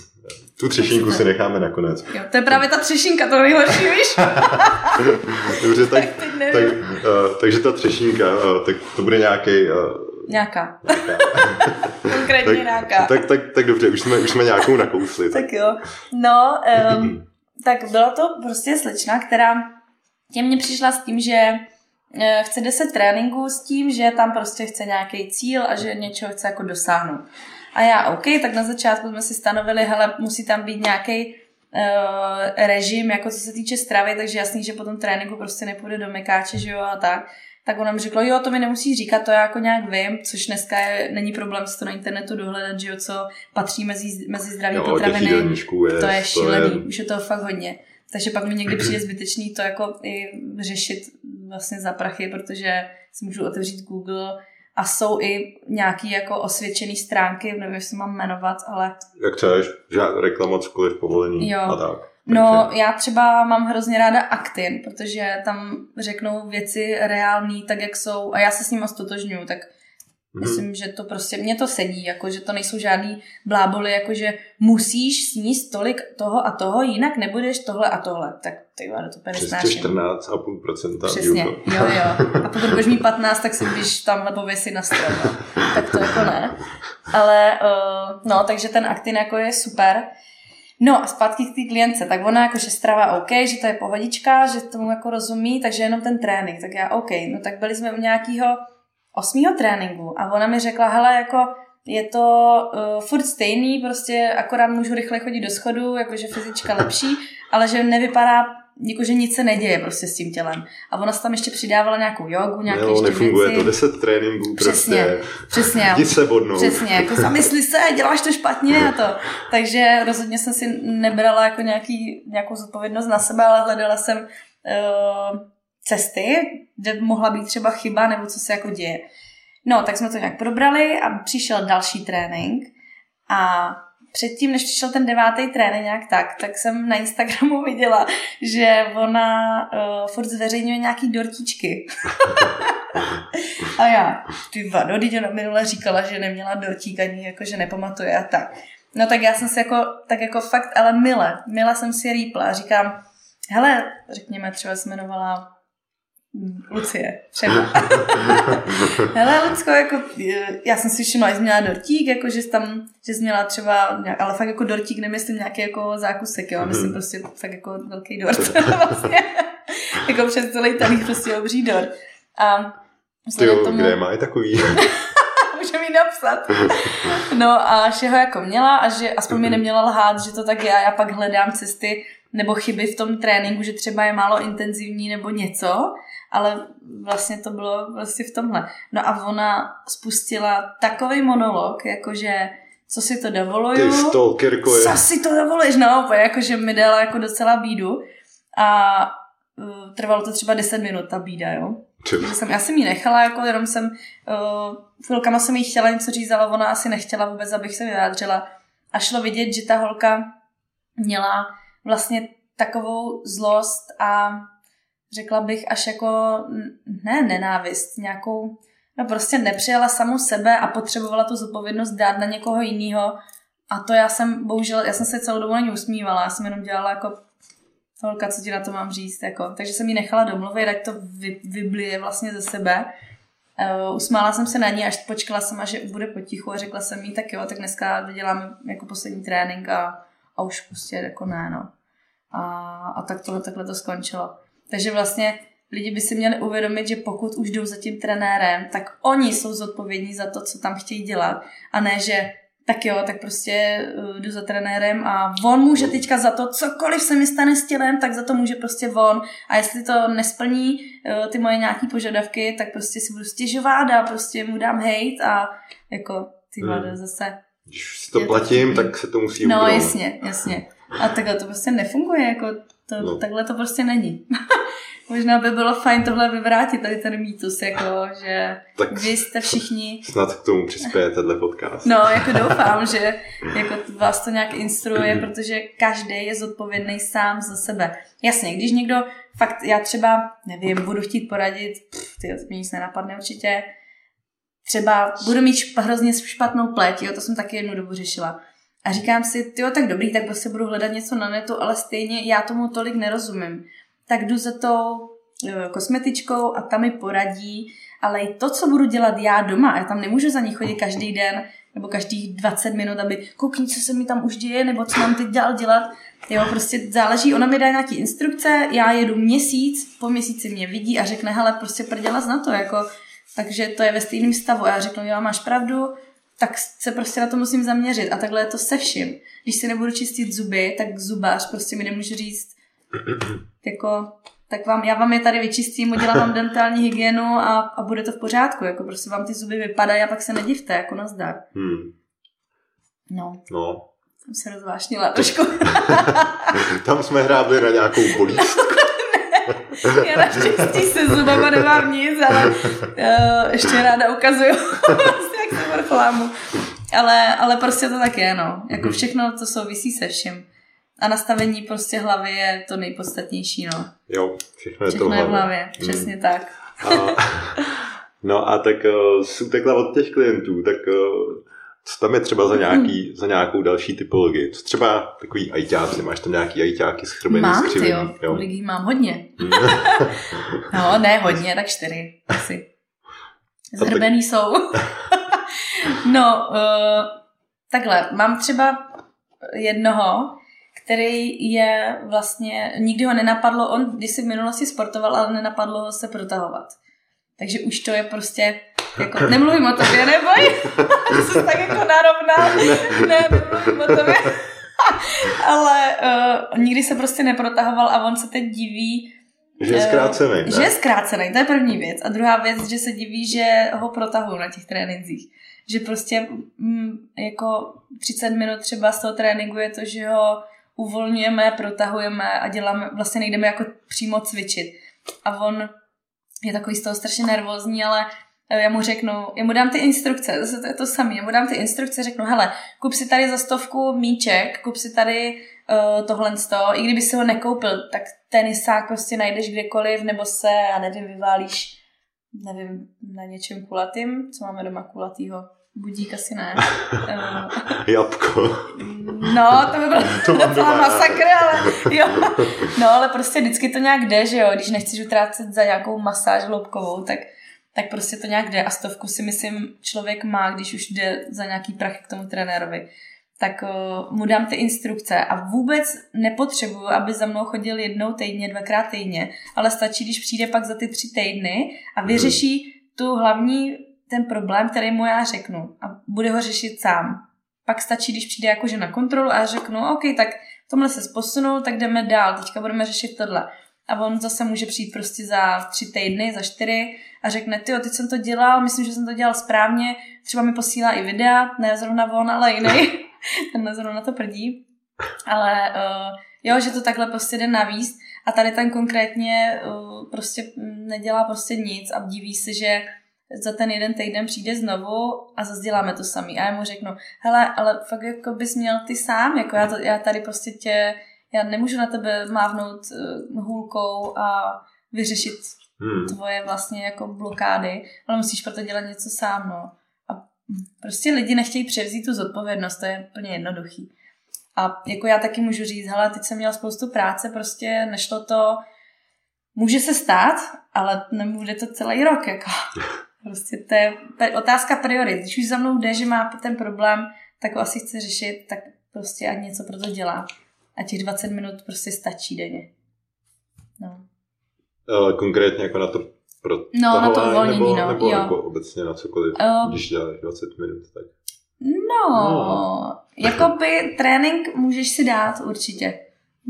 tu třešinku si necháme nakonec. Jo, to je právě ta třešinka, to nejhorší, víš? Dobře, tak, tak, tak uh, takže ta třešinka, uh, tak to bude nějaký. Uh, nějaká. Konkrétně tak, nějaká. Tak, tak, tak dobře, už jsme, už jsme nějakou nakousli. tak jo. No, um, tak byla to prostě slečna, která tě mně přišla s tím, že chce 10 tréninků s tím, že tam prostě chce nějaký cíl a že něčeho chce jako dosáhnout. A já, OK, tak na začátku jsme si stanovili, hele, musí tam být nějaký uh, režim, jako co se týče stravy, takže jasný, že po tom tréninku prostě nepůjde do mekáče, že jo, a tak. Tak ona mi řekla, jo, to mi nemusí říkat, to já jako nějak vím, což dneska je, není problém si to na internetu dohledat, že jo, co patří mezi, mezi zdraví jo, potraviny. Je, to je šílený, to je... už je to fakt hodně. Takže pak mi někdy přijde zbytečný to jako i řešit vlastně za prachy, protože si můžu otevřít Google a jsou i nějaký jako osvědčený stránky, nevím, jestli mám jmenovat, ale... Jak chceš, že reklama cokoliv povolení jo. a tak. No, já třeba mám hrozně ráda Actin, protože tam řeknou věci reální, tak jak jsou, a já se s nimi stotožňuju, tak Mm-hmm. Myslím, že to prostě, mně to sedí, jako že to nejsou žádný bláboli, jako že musíš sníst tolik toho a toho, jinak nebudeš tohle a tohle. Tak ty vole, to úplně nesnáším. 14,5% Přesně, jo, jo. A pokud budeš mít 15, tak si když tam pověsit na strom. No. Tak to jako ne. Ale, uh, no, takže ten aktin jako je super. No a zpátky k té klience, tak ona jako, že strava OK, že to je pohodička, že tomu jako rozumí, takže jenom ten trénink, tak já OK. No tak byli jsme u nějakého osmého tréninku a ona mi řekla, hele, jako je to uh, furt stejný, prostě akorát můžu rychle chodit do schodu, jakože fyzička lepší, ale že nevypadá jakože nic se neděje prostě s tím tělem. A ona se tam ještě přidávala nějakou jogu, nějaké no, ještě nefunguje věci. to, deset tréninků přesně, prostě. Přesně, Jdi se bodnou. Přesně, jako zamysli se, děláš to špatně a to. Takže rozhodně jsem si nebrala jako nějaký, nějakou zodpovědnost na sebe, ale hledala jsem uh, cesty, kde mohla být třeba chyba nebo co se jako děje. No, tak jsme to nějak probrali a přišel další trénink a předtím, než přišel ten devátý trénink nějak tak, tak jsem na Instagramu viděla, že ona uh, furt zveřejňuje nějaký dortíčky. a já, ty vado, ona minule říkala, že neměla dortík ani jako, že nepamatuje a tak. No tak já jsem si jako, tak jako fakt, ale mile, mile jsem si rýpla říkám, hele, řekněme, třeba jmenovala Lucie, třeba. Hele, Lucko, jako, já jsem si všimla, že jsi měla dortík, jako, že jsi tam, že jsi měla třeba, nějak, ale fakt jako dortík, nemyslím nějaký jako zákusek, jo, myslím mhm. prostě fakt jako velký dort, vlastně. jako přes celý talíř prostě obří dort. A ty jo, tomu... kde má takový? Může mi napsat. No a že ho jako měla a že aspoň mi neměla lhát, že to tak je a já pak hledám cesty nebo chyby v tom tréninku, že třeba je málo intenzivní nebo něco ale vlastně to bylo vlastně v tomhle. No a ona spustila takový monolog, jakože co si to dovoluju. Ty stalkerko. Co si to dovoluješ, no, jakože mi dala jako docela bídu a uh, trvalo to třeba 10 minut ta bída, jo. Jsem, já jsem ji nechala, jako jenom jsem, uh, chvilkama jsem jí chtěla něco říct, ale ona asi nechtěla vůbec, abych se vyjádřila. A šlo vidět, že ta holka měla vlastně takovou zlost a řekla bych až jako, ne nenávist, nějakou, no prostě nepřijala samu sebe a potřebovala tu zodpovědnost dát na někoho jiného. A to já jsem, bohužel, já jsem se celou dobu na ní usmívala, já jsem jenom dělala jako holka, co ti na to mám říct, jako. Takže jsem ji nechala domluvit, ať to vy, vyblije vlastně ze sebe. Uh, usmála jsem se na ní, až počkala jsem, až bude potichu a řekla jsem jí, tak jo, tak dneska děláme jako poslední trénink a, a už prostě jako ne, no. A, a tak tohle takhle to skončilo. Takže vlastně lidi by si měli uvědomit, že pokud už jdou za tím trenérem, tak oni jsou zodpovědní za to, co tam chtějí dělat. A ne, že tak jo, tak prostě uh, jdu za trenérem a on může teďka za to, cokoliv se mi stane s tělem, tak za to může prostě on. A jestli to nesplní uh, ty moje nějaký požadavky, tak prostě si budu stěžovat a prostě mu dám hate a jako ty hmm. zase. Když si to platím, to, tak se to musí No udělat. jasně, jasně. A takhle to prostě nefunguje, jako to, no. takhle to prostě není. Možná by bylo fajn tohle vyvrátit, tady ten mýtus, jako, že tak vy jste všichni... Snad k tomu přispěje tenhle podcast. No, jako doufám, že jako vás to nějak instruuje, protože každý je zodpovědný sám za sebe. Jasně, když někdo fakt, já třeba, nevím, budu chtít poradit, ty, mi nic nenapadne určitě, třeba budu mít hrozně špatnou pleť, jo, to jsem taky jednu dobu řešila. A říkám si, jo, tak dobrý, tak prostě budu hledat něco na netu, ale stejně já tomu tolik nerozumím. Tak jdu za tou e, kosmetičkou a ta mi poradí, ale i to, co budu dělat já doma, já tam nemůžu za ní chodit každý den nebo každých 20 minut, aby koukni, co se mi tam už děje, nebo co mám teď dál dělat. Jo, prostě záleží, ona mi dá nějaký instrukce, já jedu měsíc, po měsíci mě vidí a řekne, hele, prostě prděla na to, jako, takže to je ve stejném stavu. A já řeknu, jo, máš pravdu, tak se prostě na to musím zaměřit. A takhle je to se vším. Když si nebudu čistit zuby, tak zubař prostě mi nemůže říct, jako, tak vám, já vám je tady vyčistím, udělám vám dentální hygienu a, a bude to v pořádku. Jako prostě vám ty zuby vypadají a pak se nedivte, jako nazdar. Hmm. No. No. Jsem se rozvášnila trošku. Tam jsme hrábli na nějakou bolístku. Já naštěstí se zubama nemám nic, ale uh, ještě ráda ukazuju, vrcholámu. Ale, ale prostě to tak je, no. Jako mhm. všechno to souvisí se vším. A nastavení prostě hlavy je to nejpodstatnější, no. Jo, všechno je všechno to je v hlavě. Přesně mm. tak. A, no a tak uh, jsi utekla od těch klientů, tak uh, co tam je třeba za, nějaký, za nějakou další typologii? Co třeba takový ajťáci? Máš tam nějaký ajťáky schrbený, mám, skřivený? Mám, jo. Lidí mám hodně. No, ne hodně, tak čtyři asi. Zhrbený tak... jsou. no, uh, takhle, mám třeba jednoho, který je vlastně, nikdy ho nenapadlo, on když si v minulosti sportoval, ale nenapadlo ho se protahovat. Takže už to je prostě, jako, nemluvím o tobě, neboj, jsi tak jako narovná, ne, nemluvím o tobě. ale uh, nikdy se prostě neprotahoval a on se teď diví, že je zkrácený. Uh, že je zkrácený, to je první věc. A druhá věc, že se diví, že ho protahují na těch trénincích. Že prostě mm, jako 30 minut třeba z toho tréninku je to, že ho uvolňujeme, protahujeme a děláme, vlastně nejdeme jako přímo cvičit. A on je takový z toho strašně nervózní, ale já mu řeknu, já mu dám ty instrukce, zase to je to samé, já mu dám ty instrukce, řeknu, hele, kup si tady za stovku míček, kup si tady uh, tohle z toho, i kdyby si ho nekoupil, tak tenisák prostě najdeš kdekoliv, nebo se, já nevím, vyválíš, nevím, na něčem kulatým, co máme doma kulatýho, Budík asi ne. Jabko. No, to by bylo to docela masakr, ale jo. No, ale prostě vždycky to nějak jde, že jo. Když nechceš utrácet za nějakou masáž hloubkovou, tak, tak prostě to nějak jde. A stovku si myslím člověk má, když už jde za nějaký prach k tomu trenérovi. Tak uh, mu dám ty instrukce a vůbec nepotřebuju, aby za mnou chodil jednou týdně, dvakrát týdně, ale stačí, když přijde pak za ty tři týdny a vyřeší tu hlavní ten problém, který mu já řeknu a bude ho řešit sám. Pak stačí, když přijde jakože na kontrolu a řeknu, OK, tak tomhle se posunul, tak jdeme dál, teďka budeme řešit tohle. A on zase může přijít prostě za tři týdny, za čtyři a řekne, ty, teď jsem to dělal, myslím, že jsem to dělal správně, třeba mi posílá i videa, ne zrovna on, ale jiný, ten zrovna to prdí. Ale uh, jo, že to takhle prostě jde navíc a tady ten konkrétně uh, prostě nedělá prostě nic a diví se, že za ten jeden týden přijde znovu a zase děláme to samý. A já mu řeknu, hele, ale fakt jako bys měl ty sám, jako já, to, já tady prostě tě, já nemůžu na tebe mávnout uh, hůlkou a vyřešit hmm. tvoje vlastně jako blokády, ale musíš proto dělat něco sám, no. Prostě lidi nechtějí převzít tu zodpovědnost, to je úplně jednoduchý. A jako já taky můžu říct, hele, teď jsem měla spoustu práce, prostě nešlo to, může se stát, ale nebude to celý rok, jako. Prostě to je otázka priorit. Když už za mnou jde, že má ten problém, tak ho asi chce řešit, tak prostě ať něco pro to dělá. A těch 20 minut prostě stačí denně. No. Konkrétně jako na to pro No, na to uvolnění, nebo, no. Nebo jo. jako obecně na cokoliv, uh, když děláš 20 minut, tak... No, no. jakoby trénink můžeš si dát určitě.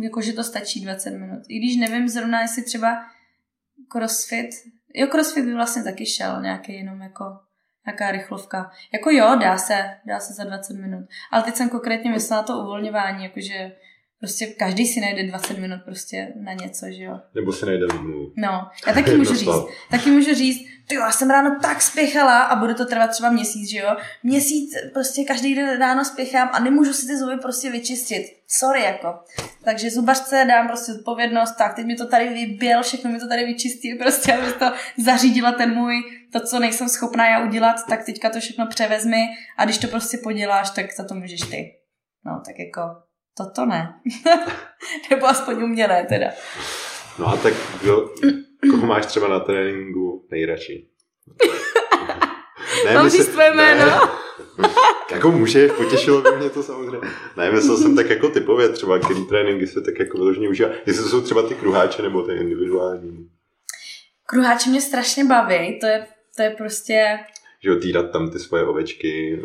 Jakože to stačí 20 minut. I když nevím zrovna, jestli třeba crossfit Jo, crossfit by vlastně taky šel, nějaký jenom jako nějaká rychlovka. Jako jo, dá se, dá se za 20 minut. Ale teď jsem konkrétně myslela na to uvolňování, jakože prostě každý si najde 20 minut prostě na něco, že jo. Nebo si najde výmluvu. No, já taky můžu říct, taky můžu říct, ty já jsem ráno tak spěchala a bude to trvat třeba měsíc, že jo. Měsíc prostě každý den ráno spěchám a nemůžu si ty zuby prostě vyčistit. Sorry jako. Takže zubařce dám prostě odpovědnost, tak teď mi to tady vyběl, všechno mi to tady vyčistí, prostě aby to zařídila ten můj to, co nejsem schopná já udělat, tak teďka to všechno převezmi a když to prostě poděláš, tak za to můžeš ty. No, tak jako toto ne. Nebo aspoň u mě ne teda. No a tak kdo, koho máš třeba na tréninku nejradši? Ne, Mám říct tvoje jméno? Ne, jako může, potěšilo by mě to samozřejmě. Ne, myslel jsem tak jako typově třeba, který tréninky se tak jako vyloženě užívá. Jestli to jsou třeba ty kruháče nebo ty individuální. Kruháče mě strašně baví, to je, to je prostě že týrat tam ty svoje ovečky.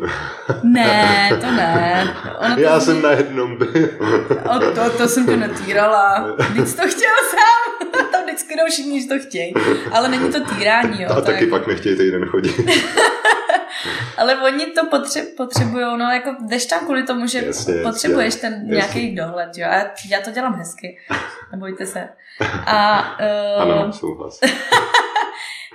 Ne, to ne. Ono to Já jsem na jednom byl. O, to, to jsem tě netýrala. Víc to chtěl sám. Tam vždycky jdou všichni, že to chtějí. Ale není to týrání, jo. A tak. taky pak nechtějí týden chodit. Ale oni to potře- potřebují, no jako jdeš tam kvůli tomu, že jasně, potřebuješ jasně, ten jasně. nějaký dohled, jo. A já to dělám hezky, nebojte se. A, uh, ano, souhlas.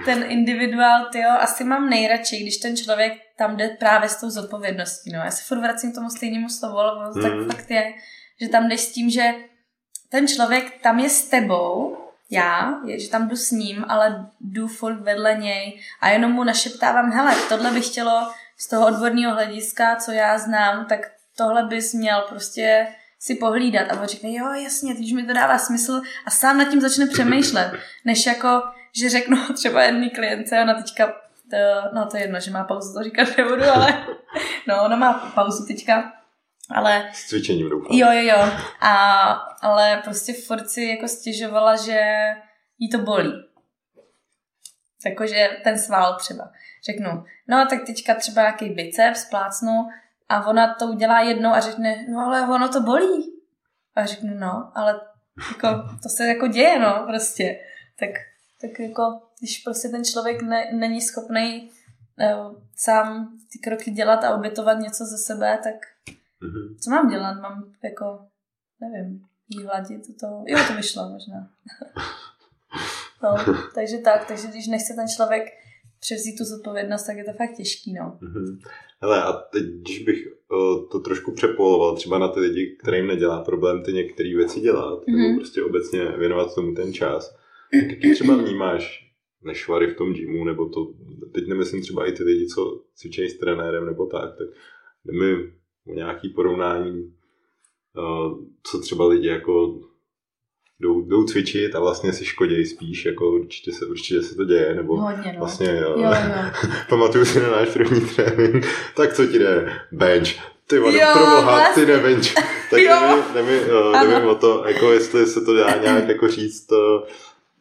Ten individuál, ty jo, asi mám nejradši, když ten člověk tam jde právě s tou zodpovědností, no. Já se furt vracím k tomu stejnému slovu, ale ono mm. tak mhm. fakt je, že tam jdeš s tím, že ten člověk tam je s tebou, já, je, že tam jdu s ním, ale jdu furt vedle něj a jenom mu našeptávám, hele, tohle bych chtělo z toho odborného hlediska, co já znám, tak tohle bys měl prostě si pohlídat. A on řekne, jo, jasně, teď mi to dává smysl a sám nad tím začne přemýšlet, než jako, že řeknu třeba jedný klience, ona teďka, to, no to je jedno, že má pauzu, to říkat nebudu, ale no, ona má pauzu teďka, ale... S cvičením doufám. Jo, jo, jo. A, ale prostě furt si jako stěžovala, že jí to bolí. Jakože ten sval třeba. Řeknu, no tak teďka třeba nějaký biceps plácnu a ona to udělá jednou a řekne, no ale ono to bolí. A řeknu, no, ale jako, to se jako děje, no, prostě. Tak, tak jako, když prostě ten člověk ne, není schopný uh, sám ty kroky dělat a obětovat něco ze sebe, tak mm-hmm. co mám dělat? Mám jako, nevím, jí hladit to, jo, to vyšlo možná. no, takže tak, takže když nechce ten člověk převzít tu zodpovědnost, tak je to fakt těžký, no. Mm-hmm. Hele, a teď, když bych uh, to trošku přepoloval třeba na ty lidi, kterým nedělá problém ty některé věci dělat, mm-hmm. nebo mhm. prostě obecně věnovat tomu ten čas, tak třeba vnímáš nešvary v tom gymu, nebo to, teď nemyslím třeba i ty lidi, co cvičejí s trenérem nebo tak, tak mi o nějaký porovnání, uh, co třeba lidi jako jdou, jdou cvičit a vlastně si škodějí spíš, jako určitě se, určitě se to děje, nebo Hodně, no. vlastně jo, jo, jo. pamatuju si na náš první trénink, tak co ti jde? Bench. Ty vole, pro boha, vlastně. ty bench. Tak nevím, nevím, nevím o to, jako jestli se to dá nějak jako říct, to,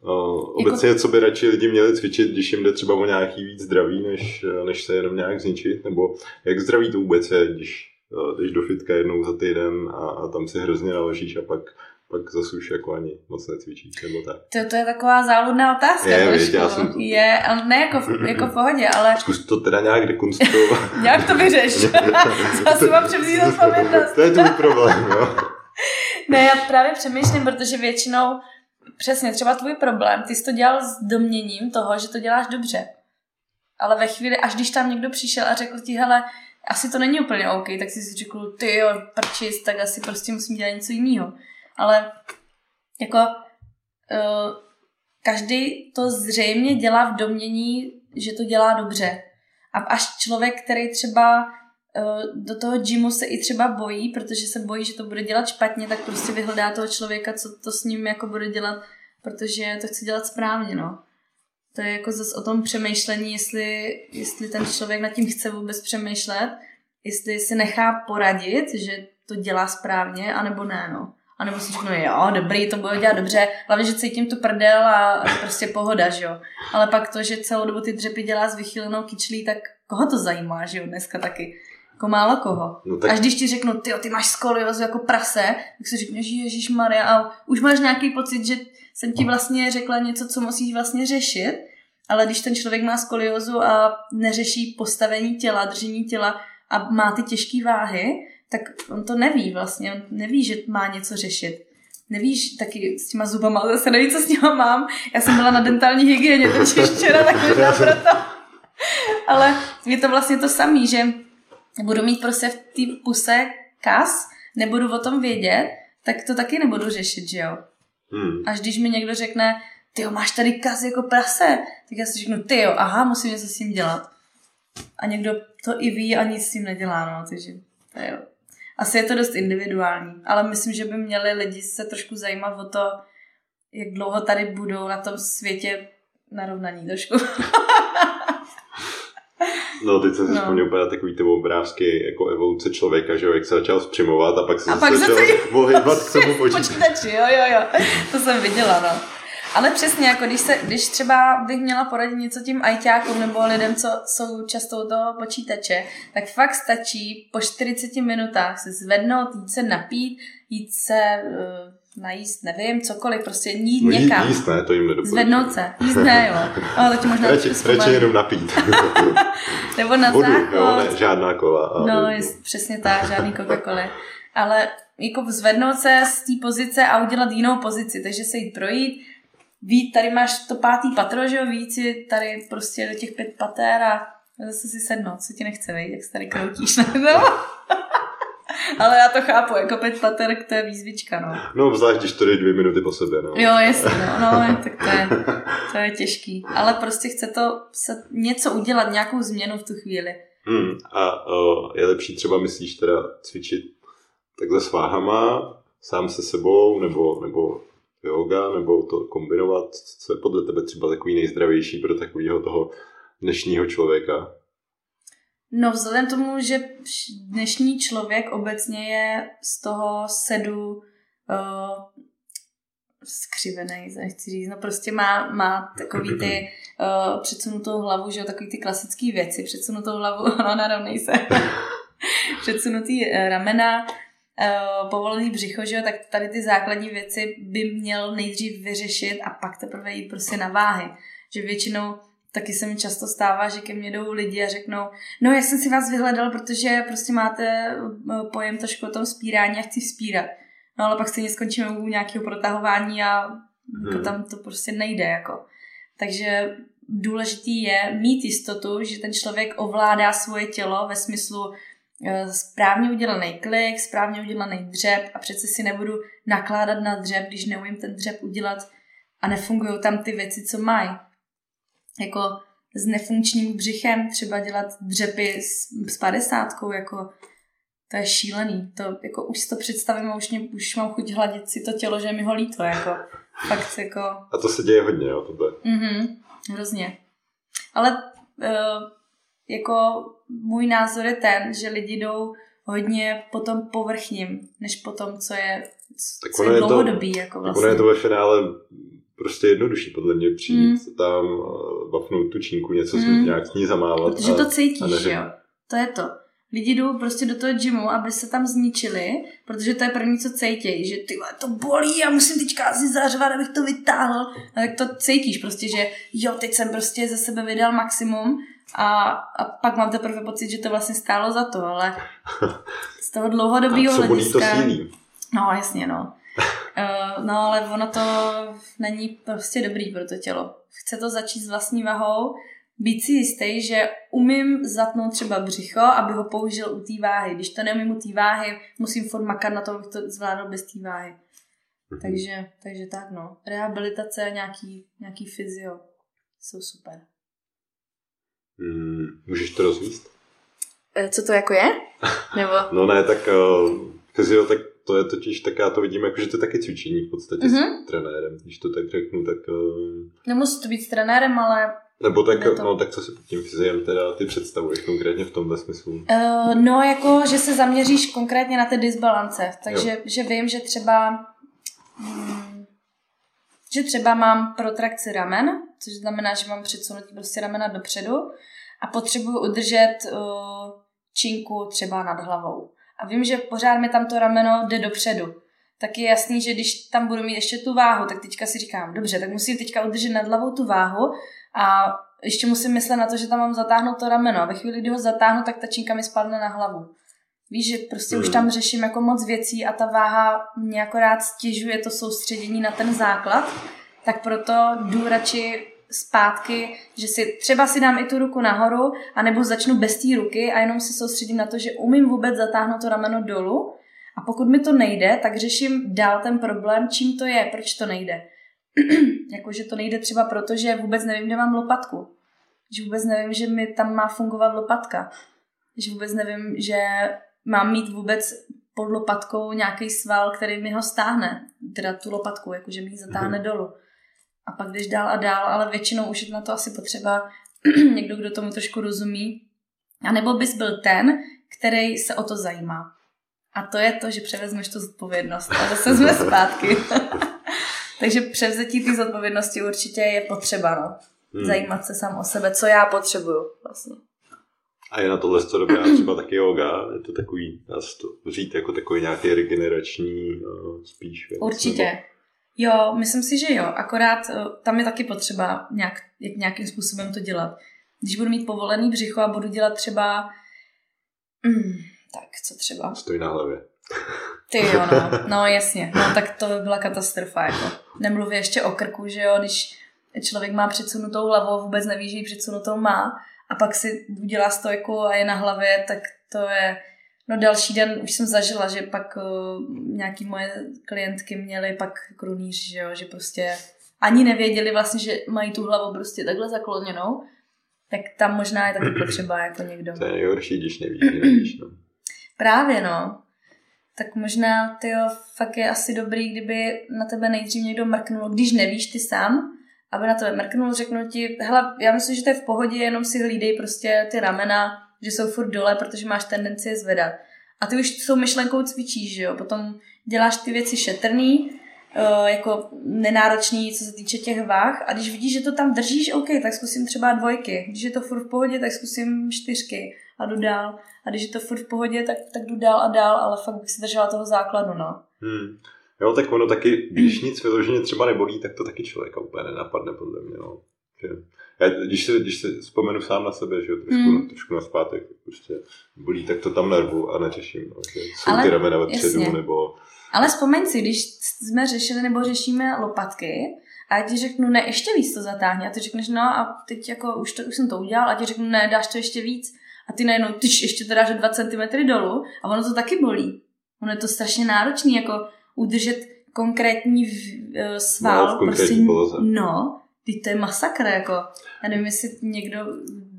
Uh, obecně, jako... co by radši lidi měli cvičit, když jim jde třeba o nějaký víc zdraví, než, než se jenom nějak zničit, nebo jak zdraví to vůbec je, když jdeš do fitka jednou za týden a, a tam si hrozně naložíš a pak pak zase už jako ani moc necvičíš, nebo tak. To, to je taková záludná otázka. Je, víš, já jsem... Je, ne jako v, jako v pohodě, ale... Zkus to teda nějak dekonstruovat. nějak to vyřeš. zase mám převzít odpovědnost. to je tvůj problém, jo. ne, já právě přemýšlím, protože většinou přesně třeba tvůj problém, ty jsi to dělal s doměním toho, že to děláš dobře. Ale ve chvíli, až když tam někdo přišel a řekl ti, hele, asi to není úplně OK, tak si si řekl, ty jo, prčis, tak asi prostě musím dělat něco jiného ale jako uh, každý to zřejmě dělá v domění, že to dělá dobře. A až člověk, který třeba uh, do toho gymu se i třeba bojí, protože se bojí, že to bude dělat špatně, tak prostě vyhledá toho člověka, co to s ním jako bude dělat, protože to chce dělat správně, no. To je jako zase o tom přemýšlení, jestli, jestli ten člověk nad tím chce vůbec přemýšlet, jestli si nechá poradit, že to dělá správně, anebo ne, no. A nebo si řeknu, jo, dobrý, to bude dělat dobře, hlavně, že cítím tu prdel a prostě pohoda, že jo. Ale pak to, že celou dobu ty dřepy dělá s vychylenou kyčlí, tak koho to zajímá, že jo, dneska taky. Jako málo koho. No tak... Až když ti řeknu, ty, ty máš skoliozu jako prase, tak si řekneš, Ježíš Maria, a už máš nějaký pocit, že jsem ti vlastně řekla něco, co musíš vlastně řešit, ale když ten člověk má skoliozu a neřeší postavení těla, držení těla a má ty těžké váhy, tak on to neví vlastně, on neví, že má něco řešit. Nevíš taky s těma zubama, zase neví, co s nima mám. Já jsem byla na dentální hygieně totiž včera, tak možná proto. Ale je to vlastně to samé, že budu mít prostě v té puse kas, nebudu o tom vědět, tak to taky nebudu řešit, že jo. Hmm. Až když mi někdo řekne, ty máš tady kaz jako prase. Tak já si řeknu, ty jo, aha, musím něco s tím dělat. A někdo to i ví a nic s tím nedělá, no, takže to jo. Asi je to dost individuální, ale myslím, že by měli lidi se trošku zajímat o to, jak dlouho tady budou na tom světě narovnaní trošku. No, teď jsem si no. vzpomněl úplně takový ty obrázky jako evoluce člověka, že jo, jak se začal zpřimovat a pak se a pak začal ohýbat k tomu počítači. počítači. Jo, jo, jo, to jsem viděla, no. Ale přesně, jako když, se, když třeba bych měla poradit něco tím ajťákům nebo lidem, co jsou často u toho počítače, tak fakt stačí po 40 minutách se zvednout, jít se napít, jít se uh, najíst, nevím, cokoliv, prostě jít no, někam. Jíst ne, to jim nedoporučuji. Zvednout se, jíst ne, jo. Ale to ti možná radši, radši jenom napít. nebo na Vodu, záchod. jo, ne, žádná kola. No, je, přesně tak, žádný Coca-Cola. Ale jako zvednout se z té pozice a udělat jinou pozici, takže se jít projít, ví, tady máš to pátý patro, že jo, víc si tady prostě do těch pět pater a zase si sednout, co ti nechce, vej, jak se tady kroutíš, no. Ale já to chápu, jako pět pater, to je výzvička, no. No, zvlášť, když to jde dvě minuty po sobě, no. Jo, jasně, no, no tak to je, to je těžký. Ale prostě chce to se něco udělat, nějakou změnu v tu chvíli. Hmm, a o, je lepší třeba, myslíš, teda cvičit takhle s váhama, sám se sebou, nebo, nebo yoga, nebo to kombinovat? Co je podle tebe třeba takový nejzdravější pro takového toho dnešního člověka? No vzhledem tomu, že dnešní člověk obecně je z toho sedu uh, skřivený, nechci říct, no prostě má, má takový ty uh, předsunutou hlavu, že jo, takový ty klasické věci, předsunutou hlavu, no narovnej se, předsunutý uh, ramena, povolený břicho, že jo, tak tady ty základní věci by měl nejdřív vyřešit a pak teprve jít prostě na váhy. Že většinou taky se mi často stává, že ke mně jdou lidi a řeknou, no já jsem si vás vyhledal, protože prostě máte eh, pojem trošku o tom spírání a chci spírat. No ale pak stejně skončíme u nějakého protahování a jako hmm. tam to prostě nejde. Jako. Takže důležitý je mít jistotu, že ten člověk ovládá svoje tělo ve smyslu Eh, správně udělaný klik, správně udělaný dřep a přece si nebudu nakládat na dřep, když neumím ten dřep udělat a nefungují tam ty věci, co mají. Jako s nefunkčním břichem třeba dělat dřepy s, s padesátkou, jako to je šílený. To, jako už si to představím a už, mě, už mám chuť hladit si to tělo, že mi ho líto, jako fakt jako... A to se děje hodně, jo, tohle. Mhm, hrozně. Ale uh, jako můj názor je ten, že lidi jdou hodně po tom povrchním, než po tom, co je, co je dlouhodobý. To, jako vlastně. ono je to ve finále prostě jednodušší podle mě přijít mm. tam, vafnout eh, tu čínku, něco mm. nějak s ní zamávat. Protože a, to cítíš, a jo. To je to. Lidi jdou prostě do toho gymu, aby se tam zničili, protože to je první, co cítějí, že ty to bolí a musím teďka asi zařvat, abych to vytáhl. A tak to cítíš prostě, že jo, teď jsem prostě ze sebe vydal maximum a, a pak mám teprve pocit, že to vlastně stálo za to, ale z toho dlouhodobého hlediska... to sílí. No, jasně, no. Uh, no, ale ono to není prostě dobrý pro to tělo. Chce to začít s vlastní vahou, být si jistý, že umím zatnout třeba břicho, aby ho použil u té váhy. Když to neumím u té váhy, musím furt makat na to, abych to zvládl bez té váhy. Mm-hmm. Takže, takže tak no. Rehabilitace a nějaký, nějaký fyzio jsou super. Hmm, můžeš to rozvíst? Eh, co to jako je? Nebo... no ne, tak uh, fyzio, tak to je totiž, tak já to vidím jako, že to je taky cvičení v podstatě mm-hmm. s trenérem, když to tak řeknu, tak... Uh... Nemusí to být s trenérem, ale... Nebo tak, to... no, tak co si pod tím fyziem teda ty představuješ konkrétně v tomhle smyslu? Uh, no, jako, že se zaměříš konkrétně na ty disbalance, takže jo. že vím, že třeba... Hmm, že třeba mám protrakci ramen, což znamená, že mám předsunutí prostě ramena dopředu a potřebuju udržet uh, činku třeba nad hlavou. A vím, že pořád mi tam to rameno jde dopředu. Tak je jasný, že když tam budu mít ještě tu váhu, tak teďka si říkám, dobře, tak musím teďka udržet nad hlavou tu váhu a ještě musím myslet na to, že tam mám zatáhnout to rameno. A ve chvíli, kdy ho zatáhnu, tak ta činka mi spadne na hlavu. Víš, že prostě mm. už tam řeším jako moc věcí a ta váha mě akorát stěžuje to soustředění na ten základ, tak proto jdu radši zpátky, že si třeba si dám i tu ruku nahoru, anebo začnu bez té ruky a jenom si soustředím na to, že umím vůbec zatáhnout to rameno dolů a pokud mi to nejde, tak řeším dál ten problém, čím to je, proč to nejde. jako že to nejde třeba proto, že vůbec nevím, kde mám lopatku. Že vůbec nevím, že mi tam má fungovat lopatka. Že vůbec nevím, že mám mít vůbec pod lopatkou nějaký sval, který mi ho stáhne. Teda tu lopatku, jakože mi ji zatáhne mm-hmm. dolů. A pak jdeš dál a dál, ale většinou už je na to asi potřeba někdo, kdo tomu trošku rozumí. A nebo bys byl ten, který se o to zajímá. A to je to, že převezmeš tu zodpovědnost. A zase jsme zpátky. Takže převzetí té zodpovědnosti určitě je potřeba, no. Hmm. Zajímat se sám o sebe, co já potřebuju vlastně. A je na tohle to dobrá třeba taky yoga? Je to takový, dá se to říct jako takový nějaký regenerační uh, spíš? Určitě. Nebo... Jo, myslím si, že jo. Akorát uh, tam je taky potřeba nějak, jak nějakým způsobem to dělat. Když budu mít povolený břicho a budu dělat třeba... Mm, tak, co třeba? Stojí na hlavě. Ty jo, no. no jasně. No tak to by byla katastrofa. Jako. Nemluvě ještě o krku, že jo, když člověk má předsunutou hlavu, vůbec neví, že ji předsunutou má a pak si udělá stojku a je na hlavě, tak to je... No další den už jsem zažila, že pak uh, nějaký moje klientky měly pak krunýř, že jo, že prostě ani nevěděli vlastně, že mají tu hlavu prostě takhle zakloněnou, tak tam možná je taky potřeba jako někdo. To je nejhorší, když nevíš, nevíš, no. Právě, no. Tak možná, ty fakt je asi dobrý, kdyby na tebe nejdřív někdo mrknul, když nevíš ty sám, aby na tebe mrknul, řeknu ti, hele, já myslím, že to je v pohodě, jenom si hlídej prostě ty ramena, že jsou furt dole, protože máš tendenci je zvedat. A ty už tou myšlenkou cvičíš, že jo, potom děláš ty věci šetrný, eh, jako nenáročný, co se týče těch váh a když vidíš, že to tam držíš, OK, tak zkusím třeba dvojky. Když je to furt v pohodě, tak zkusím čtyřky a jdu dál. A když je to furt v pohodě, tak, tak jdu dál a dál, ale fakt bych si držela toho základu, no. Hmm. Jo, tak ono taky, když nic vyloženě třeba nebolí, tak to taky člověka úplně nenapadne, podle mě, no. Já, když, se, když se vzpomenu sám na sebe, že jo, trošku, mm. trošku na zpátek, prostě bolí, tak to tam nervu a neřeším, no, že jsou Ale, ty ramena vepředu, nebo... Ale vzpomeň si, když jsme řešili nebo řešíme lopatky, a já ti řeknu, ne, ještě víc to zatáhně. A ty řekneš, no a teď jako už, to, už jsem to udělal a ti řeknu, ne, dáš to ještě víc. A ty najednou, ty ještě to dáš 2 cm dolů a ono to taky bolí. Ono je to strašně náročné, jako udržet konkrétní uh, sval. No, v prostě, poloze. No, teď to je masakr, jako. Já nevím, jestli někdo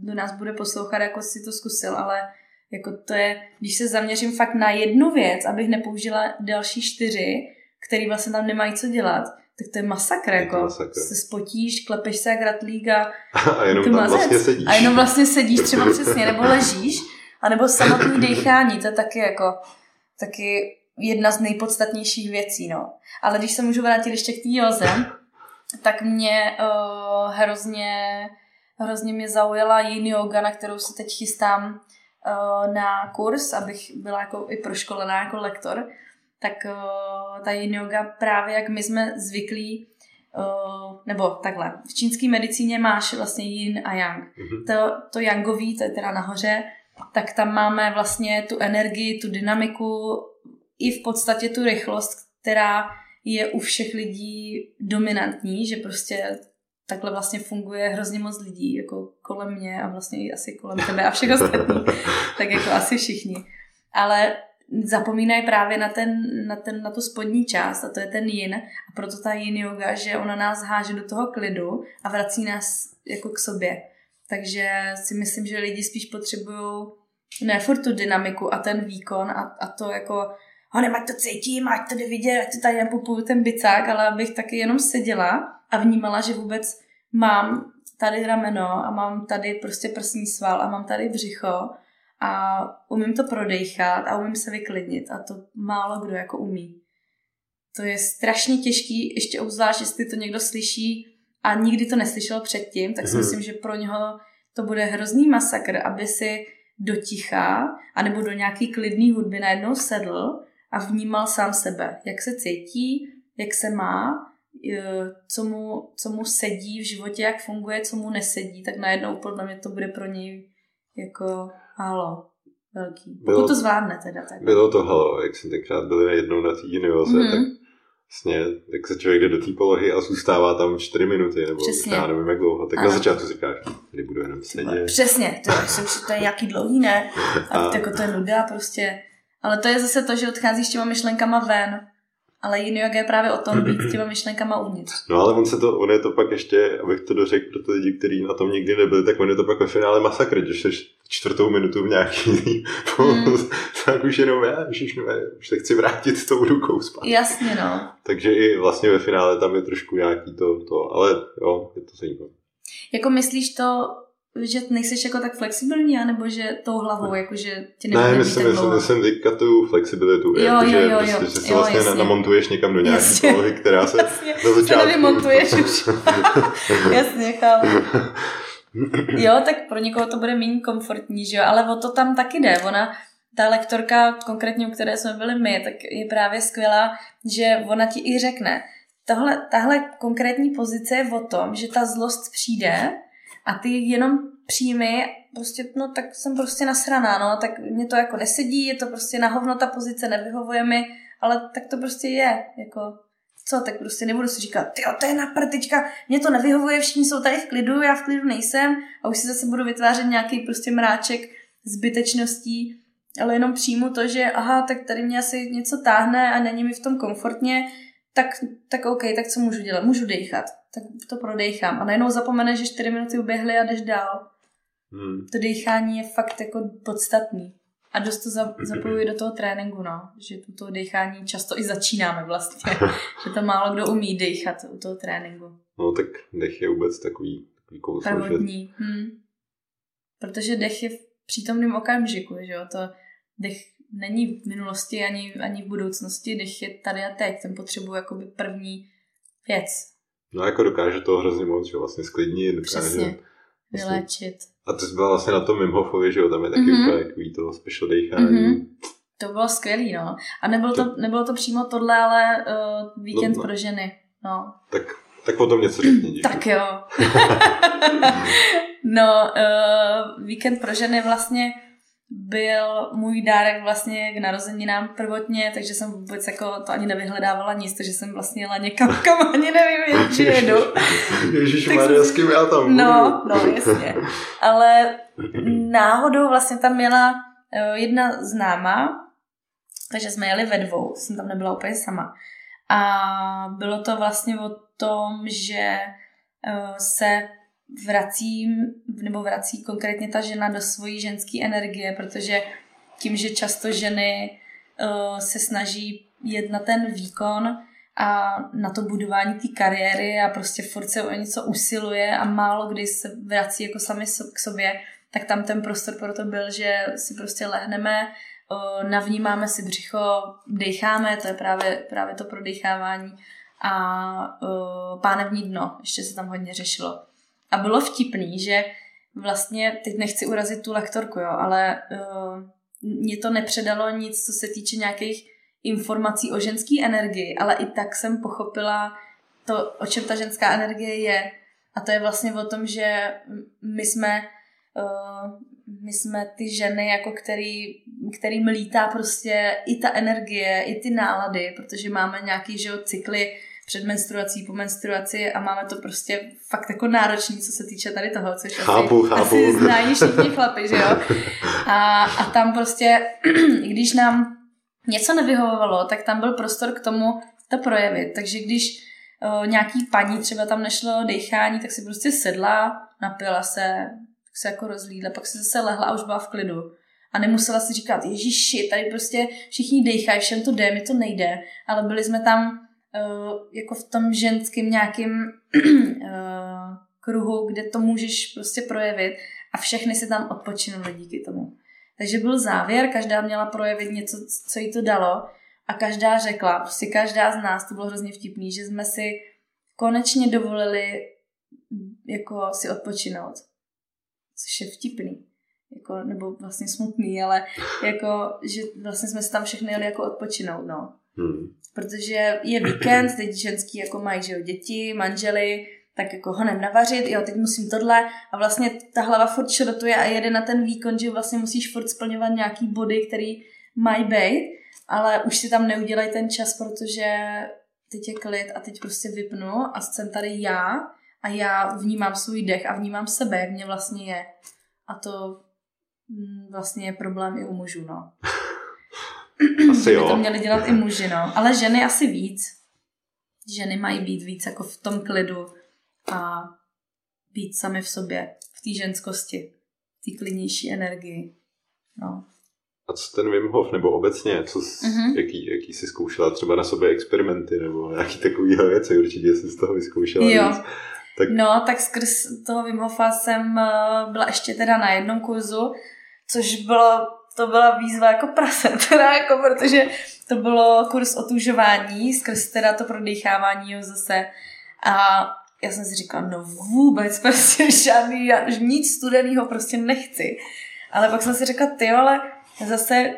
do nás bude poslouchat, jako si to zkusil, ale jako to je, když se zaměřím fakt na jednu věc, abych nepoužila další čtyři, který vlastně tam nemají co dělat, tak to je masakr, jako je masakr. se spotíš, klepeš se jak ratlík a, a jenom tam vlastně sedíš. A jenom vlastně sedíš třeba přesně, nebo ležíš, anebo samotný dechání, to je taky jako, taky jedna z nejpodstatnějších věcí, no. Ale když se můžu vrátit ještě k té joze, tak mě uh, hrozně, hrozně mě zaujala yin yoga, na kterou se teď chystám uh, na kurz, abych byla jako i proškolená jako lektor. Tak uh, ta yin yoga právě jak my jsme zvyklí Uh, nebo takhle, v čínské medicíně máš vlastně yin a yang. Mm-hmm. To, to yangový, to je teda nahoře, tak tam máme vlastně tu energii, tu dynamiku i v podstatě tu rychlost, která je u všech lidí dominantní, že prostě takhle vlastně funguje hrozně moc lidí, jako kolem mě a vlastně i asi kolem tebe a všech ostatních, tak jako asi všichni. Ale zapomínají právě na, ten, na, ten, na tu spodní část a to je ten yin a proto ta yin yoga, že ona nás háže do toho klidu a vrací nás jako k sobě. Takže si myslím, že lidi spíš potřebují ne furt tu dynamiku a ten výkon a, a to jako honem, ať to cítím, ať to jde vidět, ať to tady nepopuju ten bicák, ale abych taky jenom seděla a vnímala, že vůbec mám tady rameno a mám tady prostě prsní sval a mám tady břicho a umím to prodejchat a umím se vyklidnit a to málo kdo jako umí. To je strašně těžký, ještě obzvlášť, jestli to někdo slyší a nikdy to neslyšel předtím, tak si hmm. myslím, že pro něho to bude hrozný masakr, aby si do ticha anebo do nějaký klidný hudby najednou sedl a vnímal sám sebe, jak se cítí, jak se má, co mu, co mu sedí v životě, jak funguje, co mu nesedí, tak najednou podle mě to bude pro něj jako halo velký. Pokud bylo, to zvládne teda. Tak. Bylo to halo, jak jsem tenkrát byl jednou na té univerze, mm-hmm. tak Vlastně, tak se člověk jde do té polohy a zůstává tam čtyři minuty, nebo Přesně. já nevím jak dlouho, tak ano. na začátku říkáš, tady budu jenom sedět. Přesně, to, je, to je jaký dlouhý, ne? A, a jako to je nuda prostě. Ale to je zase to, že odcházíš těma myšlenkama ven ale yin yoga je právě o tom být těma myšlenkama uvnitř. No ale on se to, on je to pak ještě, abych to dořekl pro ty lidi, kteří na tom nikdy nebyli, tak on je to pak ve finále masakr, když jsi čtvrtou minutu v nějaký hmm. tak už jenom já, už, no, už se chci vrátit s tou rukou zpátky. Jasně, no. Takže i vlastně ve finále tam je trošku nějaký to, to ale jo, je to zajímavé. Jako myslíš to, že nejsi jako tak flexibilní, anebo že tou hlavou, jako že tě Ne, myslím, myslím, myslím teďka tu flexibilitu, jo, jako, jo, jo, jo, že, prostě, že se jo, vlastně jasně. namontuješ někam do nějaké polohy, která se jasně. na začátku... Se nevymontuješ už. jasně, chápu. jo, tak pro někoho to bude méně komfortní, že jo, ale o to tam taky jde. Ona, ta lektorka, konkrétně u které jsme byli my, tak je právě skvělá, že ona ti i řekne, tohle, tahle konkrétní pozice je o tom, že ta zlost přijde, a ty jenom přijmi, prostě, no tak jsem prostě nasraná, no, tak mě to jako nesedí, je to prostě na hovno ta pozice, nevyhovuje mi, ale tak to prostě je, jako, co, tak prostě nebudu si říkat, ty to je naprtička, mě to nevyhovuje, všichni jsou tady v klidu, já v klidu nejsem a už si zase budu vytvářet nějaký prostě mráček zbytečností, ale jenom přijmu to, že aha, tak tady mě asi něco táhne a není mi v tom komfortně, tak, tak OK, tak co můžu dělat? Můžu dechat tak to prodejchám. A najednou zapomene, že 4 minuty uběhly a jdeš dál. Hmm. To dechání je fakt jako podstatný. A dost to zapojuji do toho tréninku, no. Že tu to dechání často i začínáme vlastně. že to málo kdo umí dechat u toho tréninku. No tak dech je vůbec takový, takový kousek. Pravodní. Hmm. Protože dech je v přítomném okamžiku, že jo. To dech není v minulosti ani, ani v budoucnosti, dech je tady a teď. Ten potřebuje jakoby první věc. No jako dokáže to hrozně moc, že vlastně sklidnit, dokáže... Přesně. Vlastně, Vyléčit. A ty jsi byla vlastně na tom Wim Hofovi, že jo, tam je taky mm-hmm. takový to special dechání. Mm-hmm. To bylo skvělý, no. A nebylo to, nebylo to přímo tohle, ale uh, víkend no, pro ženy, no. Tak, tak potom něco řekni. tak jo. no, uh, víkend pro ženy vlastně byl můj dárek vlastně k narozeninám prvotně, takže jsem vůbec jako to ani nevyhledávala nic, takže jsem vlastně jela někam, kam ani nevím, či jedu. Ježíš Maria, s kým já tam budu. No, no, jasně. Ale náhodou vlastně tam měla eh, jedna známa, takže jsme jeli ve dvou, jsem tam nebyla úplně sama. A bylo to vlastně o tom, že eh, se vracím, nebo vrací konkrétně ta žena do svojí ženské energie, protože tím, že často ženy uh, se snaží jet na ten výkon a na to budování té kariéry a prostě furt se o něco usiluje a málo kdy se vrací jako sami k sobě, tak tam ten prostor pro to byl, že si prostě lehneme, uh, navnímáme si břicho, decháme, to je právě, právě to prodechávání a uh, pánevní dno, ještě se tam hodně řešilo. A bylo vtipný, že vlastně, teď nechci urazit tu lektorku, jo, ale uh, mě to nepředalo nic, co se týče nějakých informací o ženské energii, ale i tak jsem pochopila to, o čem ta ženská energie je. A to je vlastně o tom, že my jsme, uh, my jsme ty ženy, jako který, kterým lítá prostě i ta energie, i ty nálady, protože máme nějaký že cykly před menstruací, po menstruaci a máme to prostě fakt jako náročný, co se týče tady toho, což chápu, asi, chápu. asi znají všichni chlapi, že jo? A, a tam prostě, když nám něco nevyhovovalo, tak tam byl prostor k tomu to projevit. Takže když o, nějaký paní třeba tam nešlo dechání, tak si prostě sedla, napila se, tak se jako rozlídla, pak si zase lehla a už byla v klidu. A nemusela si říkat, ježiši, tady prostě všichni dechají, všem to jde, mi to nejde. Ale byli jsme tam uh, jako v tom ženském nějakým uh, kruhu, kde to můžeš prostě projevit a všechny se tam odpočinuli díky tomu. Takže byl závěr, každá měla projevit něco, co jí to dalo a každá řekla, prostě každá z nás, to bylo hrozně vtipný, že jsme si konečně dovolili jako si odpočinout. Což je vtipný. Jako, nebo vlastně smutný, ale jako, že vlastně jsme se tam všechny jeli jako odpočinout, no. Hmm. Protože je víkend, teď ženský jako mají že jo, děti, manžely, tak jako honem navařit, jo, teď musím tohle a vlastně ta hlava furt šrotuje a jede na ten výkon, že vlastně musíš furt splňovat nějaký body, který mají být, ale už si tam neudělej ten čas, protože teď je klid a teď prostě vypnu a jsem tady já a já vnímám svůj dech a vnímám sebe, jak mě vlastně je. A to mm, vlastně je problém i u mužů, no. Asi jo. by to měli dělat i muži, no. Ale ženy asi víc. Ženy mají být víc jako v tom klidu a být sami v sobě, v té ženskosti, v té klidnější energii. No. A co ten Wim Hof, nebo obecně, co, mm-hmm. jaký, jaký jsi zkoušela třeba na sobě experimenty, nebo nějaký takovýhle věci, určitě jsi z toho vyzkoušela jo. víc. Tak... No, tak skrz toho Wim Hofa jsem eh, byla ještě teda na jednom kurzu, což bylo, to byla výzva jako prase, teda jako, protože to bylo kurz otužování, skrz teda to prodýchávání zase. A já jsem si říkala, no vůbec prostě žádný, nic studeného prostě nechci. Ale pak jsem si řekla, ty ale zase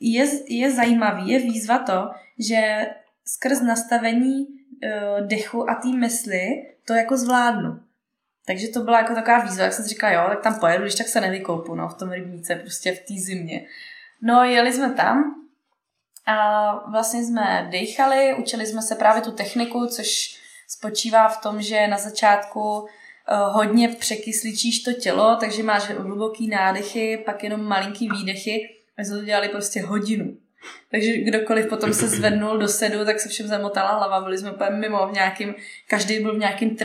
je, je zajímavý, je výzva to, že skrz nastavení uh, dechu a té mysli to jako zvládnu. Takže to byla jako taková výzva, jak jsem si říkala, jo, tak tam pojedu, když tak se nevykoupu, no, v tom rybníce, prostě v té zimě. No, jeli jsme tam a vlastně jsme dechali, učili jsme se právě tu techniku, což spočívá v tom, že na začátku eh, hodně překysličíš to tělo, takže máš hluboký nádechy, pak jenom malinký výdechy. My jsme to dělali prostě hodinu. Takže kdokoliv potom se zvednul do sedu, tak se všem zamotala hlava, byli jsme úplně mimo v nějakým, každý byl v nějakém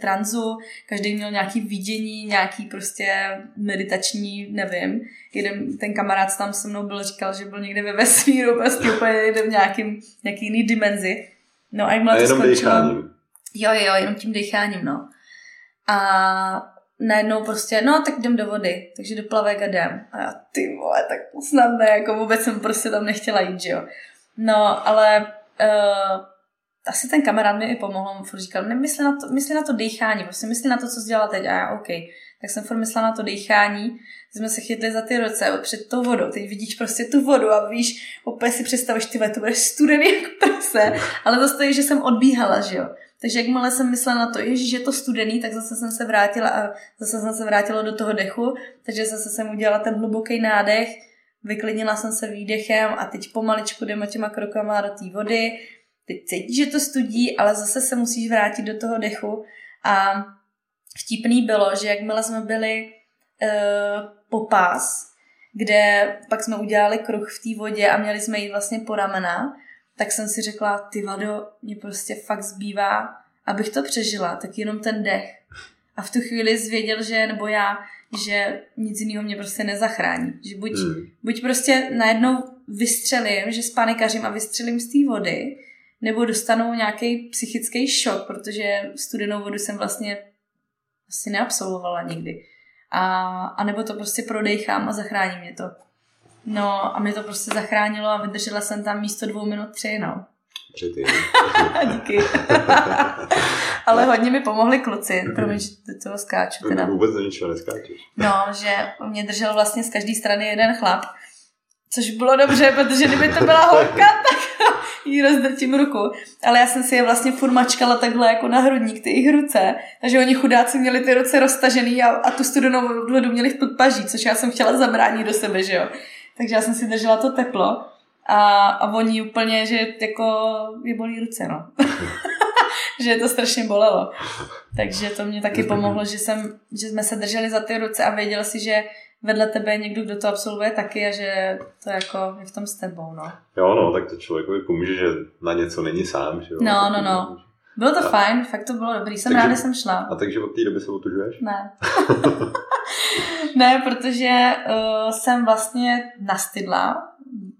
tranzu, každý měl nějaký vidění, nějaký prostě meditační, nevím. Jeden ten kamarád tam se mnou byl, říkal, že byl někde ve vesmíru, prostě úplně někde v nějakým, nějaký jiný dimenzi. No a jakmile a jenom skončilo, dýcháním. Jo, jo, jenom tím dýcháním, no. A najednou prostě, no tak jdem do vody, takže do plavek a jdem. A já, ty vole, tak snadné, jako vůbec jsem prostě tam nechtěla jít, že jo. No, ale uh, asi ten kamarád mi i pomohl, on furt říkal, nemysli na to, mysli na to dýchání, prostě mysli na to, co jsi dělala teď. A já, OK. Tak jsem furt myslela na to dýchání, jsme se chytli za ty ruce před tou vodou. Teď vidíš prostě tu vodu a víš, opět si představíš, ty to bude studený jak prase, ale to stojí, že jsem odbíhala, že jo. Takže jakmile jsem myslela na to, že je to studený, tak zase jsem se vrátila a zase jsem se vrátila do toho dechu, takže zase jsem udělala ten hluboký nádech, vyklidnila jsem se výdechem a teď pomaličku jdeme těma krokama do té vody. Teď cítíš, že to studí, ale zase se musíš vrátit do toho dechu a vtipný bylo, že jakmile jsme byli uh, po pás, kde pak jsme udělali kruh v té vodě a měli jsme jít vlastně po ramena, tak jsem si řekla, ty vado, mě prostě fakt zbývá, abych to přežila, tak jenom ten dech. A v tu chvíli zvěděl, že, nebo já, že nic jiného mě prostě nezachrání. Že buď, hmm. buď prostě najednou vystřelím, že spanikařím a vystřelím z té vody, nebo dostanou nějaký psychický šok, protože studenou vodu jsem vlastně asi neabsolvovala nikdy. A, a nebo to prostě prodejchám a zachrání mě to. No a mi to prostě zachránilo a vydržela jsem tam místo dvou minut tři, no. Tři ty. Díky. Ale hodně mi pomohli kluci, promiň, že do toho skáču. Teda. Vůbec do ničeho neskáčeš. No, že mě držel vlastně z každé strany jeden chlap, což bylo dobře, protože kdyby to byla holka, tak jí rozdrtím ruku. Ale já jsem si je vlastně furt mačkala takhle jako na hrudník, ty jejich ruce. Takže oni chudáci měli ty ruce roztažený a, a tu studenou vodu měli v podpaží, což já jsem chtěla zabránit do sebe, že jo. Takže já jsem si držela to teplo a, a oni úplně, že jako je bolí ruce, no. že to strašně bolelo. Takže to mě taky pomohlo, že, jsem, že jsme se drželi za ty ruce a věděl si, že vedle tebe je někdo, kdo to absolvuje taky a že to jako je v tom s tebou, no. Jo, no, tak to člověkovi pomůže, že na něco není sám, že jo. No, no, no. Bylo to a, fajn, fakt to bylo dobrý, jsem ráda, že jsem šla. A takže od té doby se otužuješ? Ne. ne, protože uh, jsem vlastně nastydla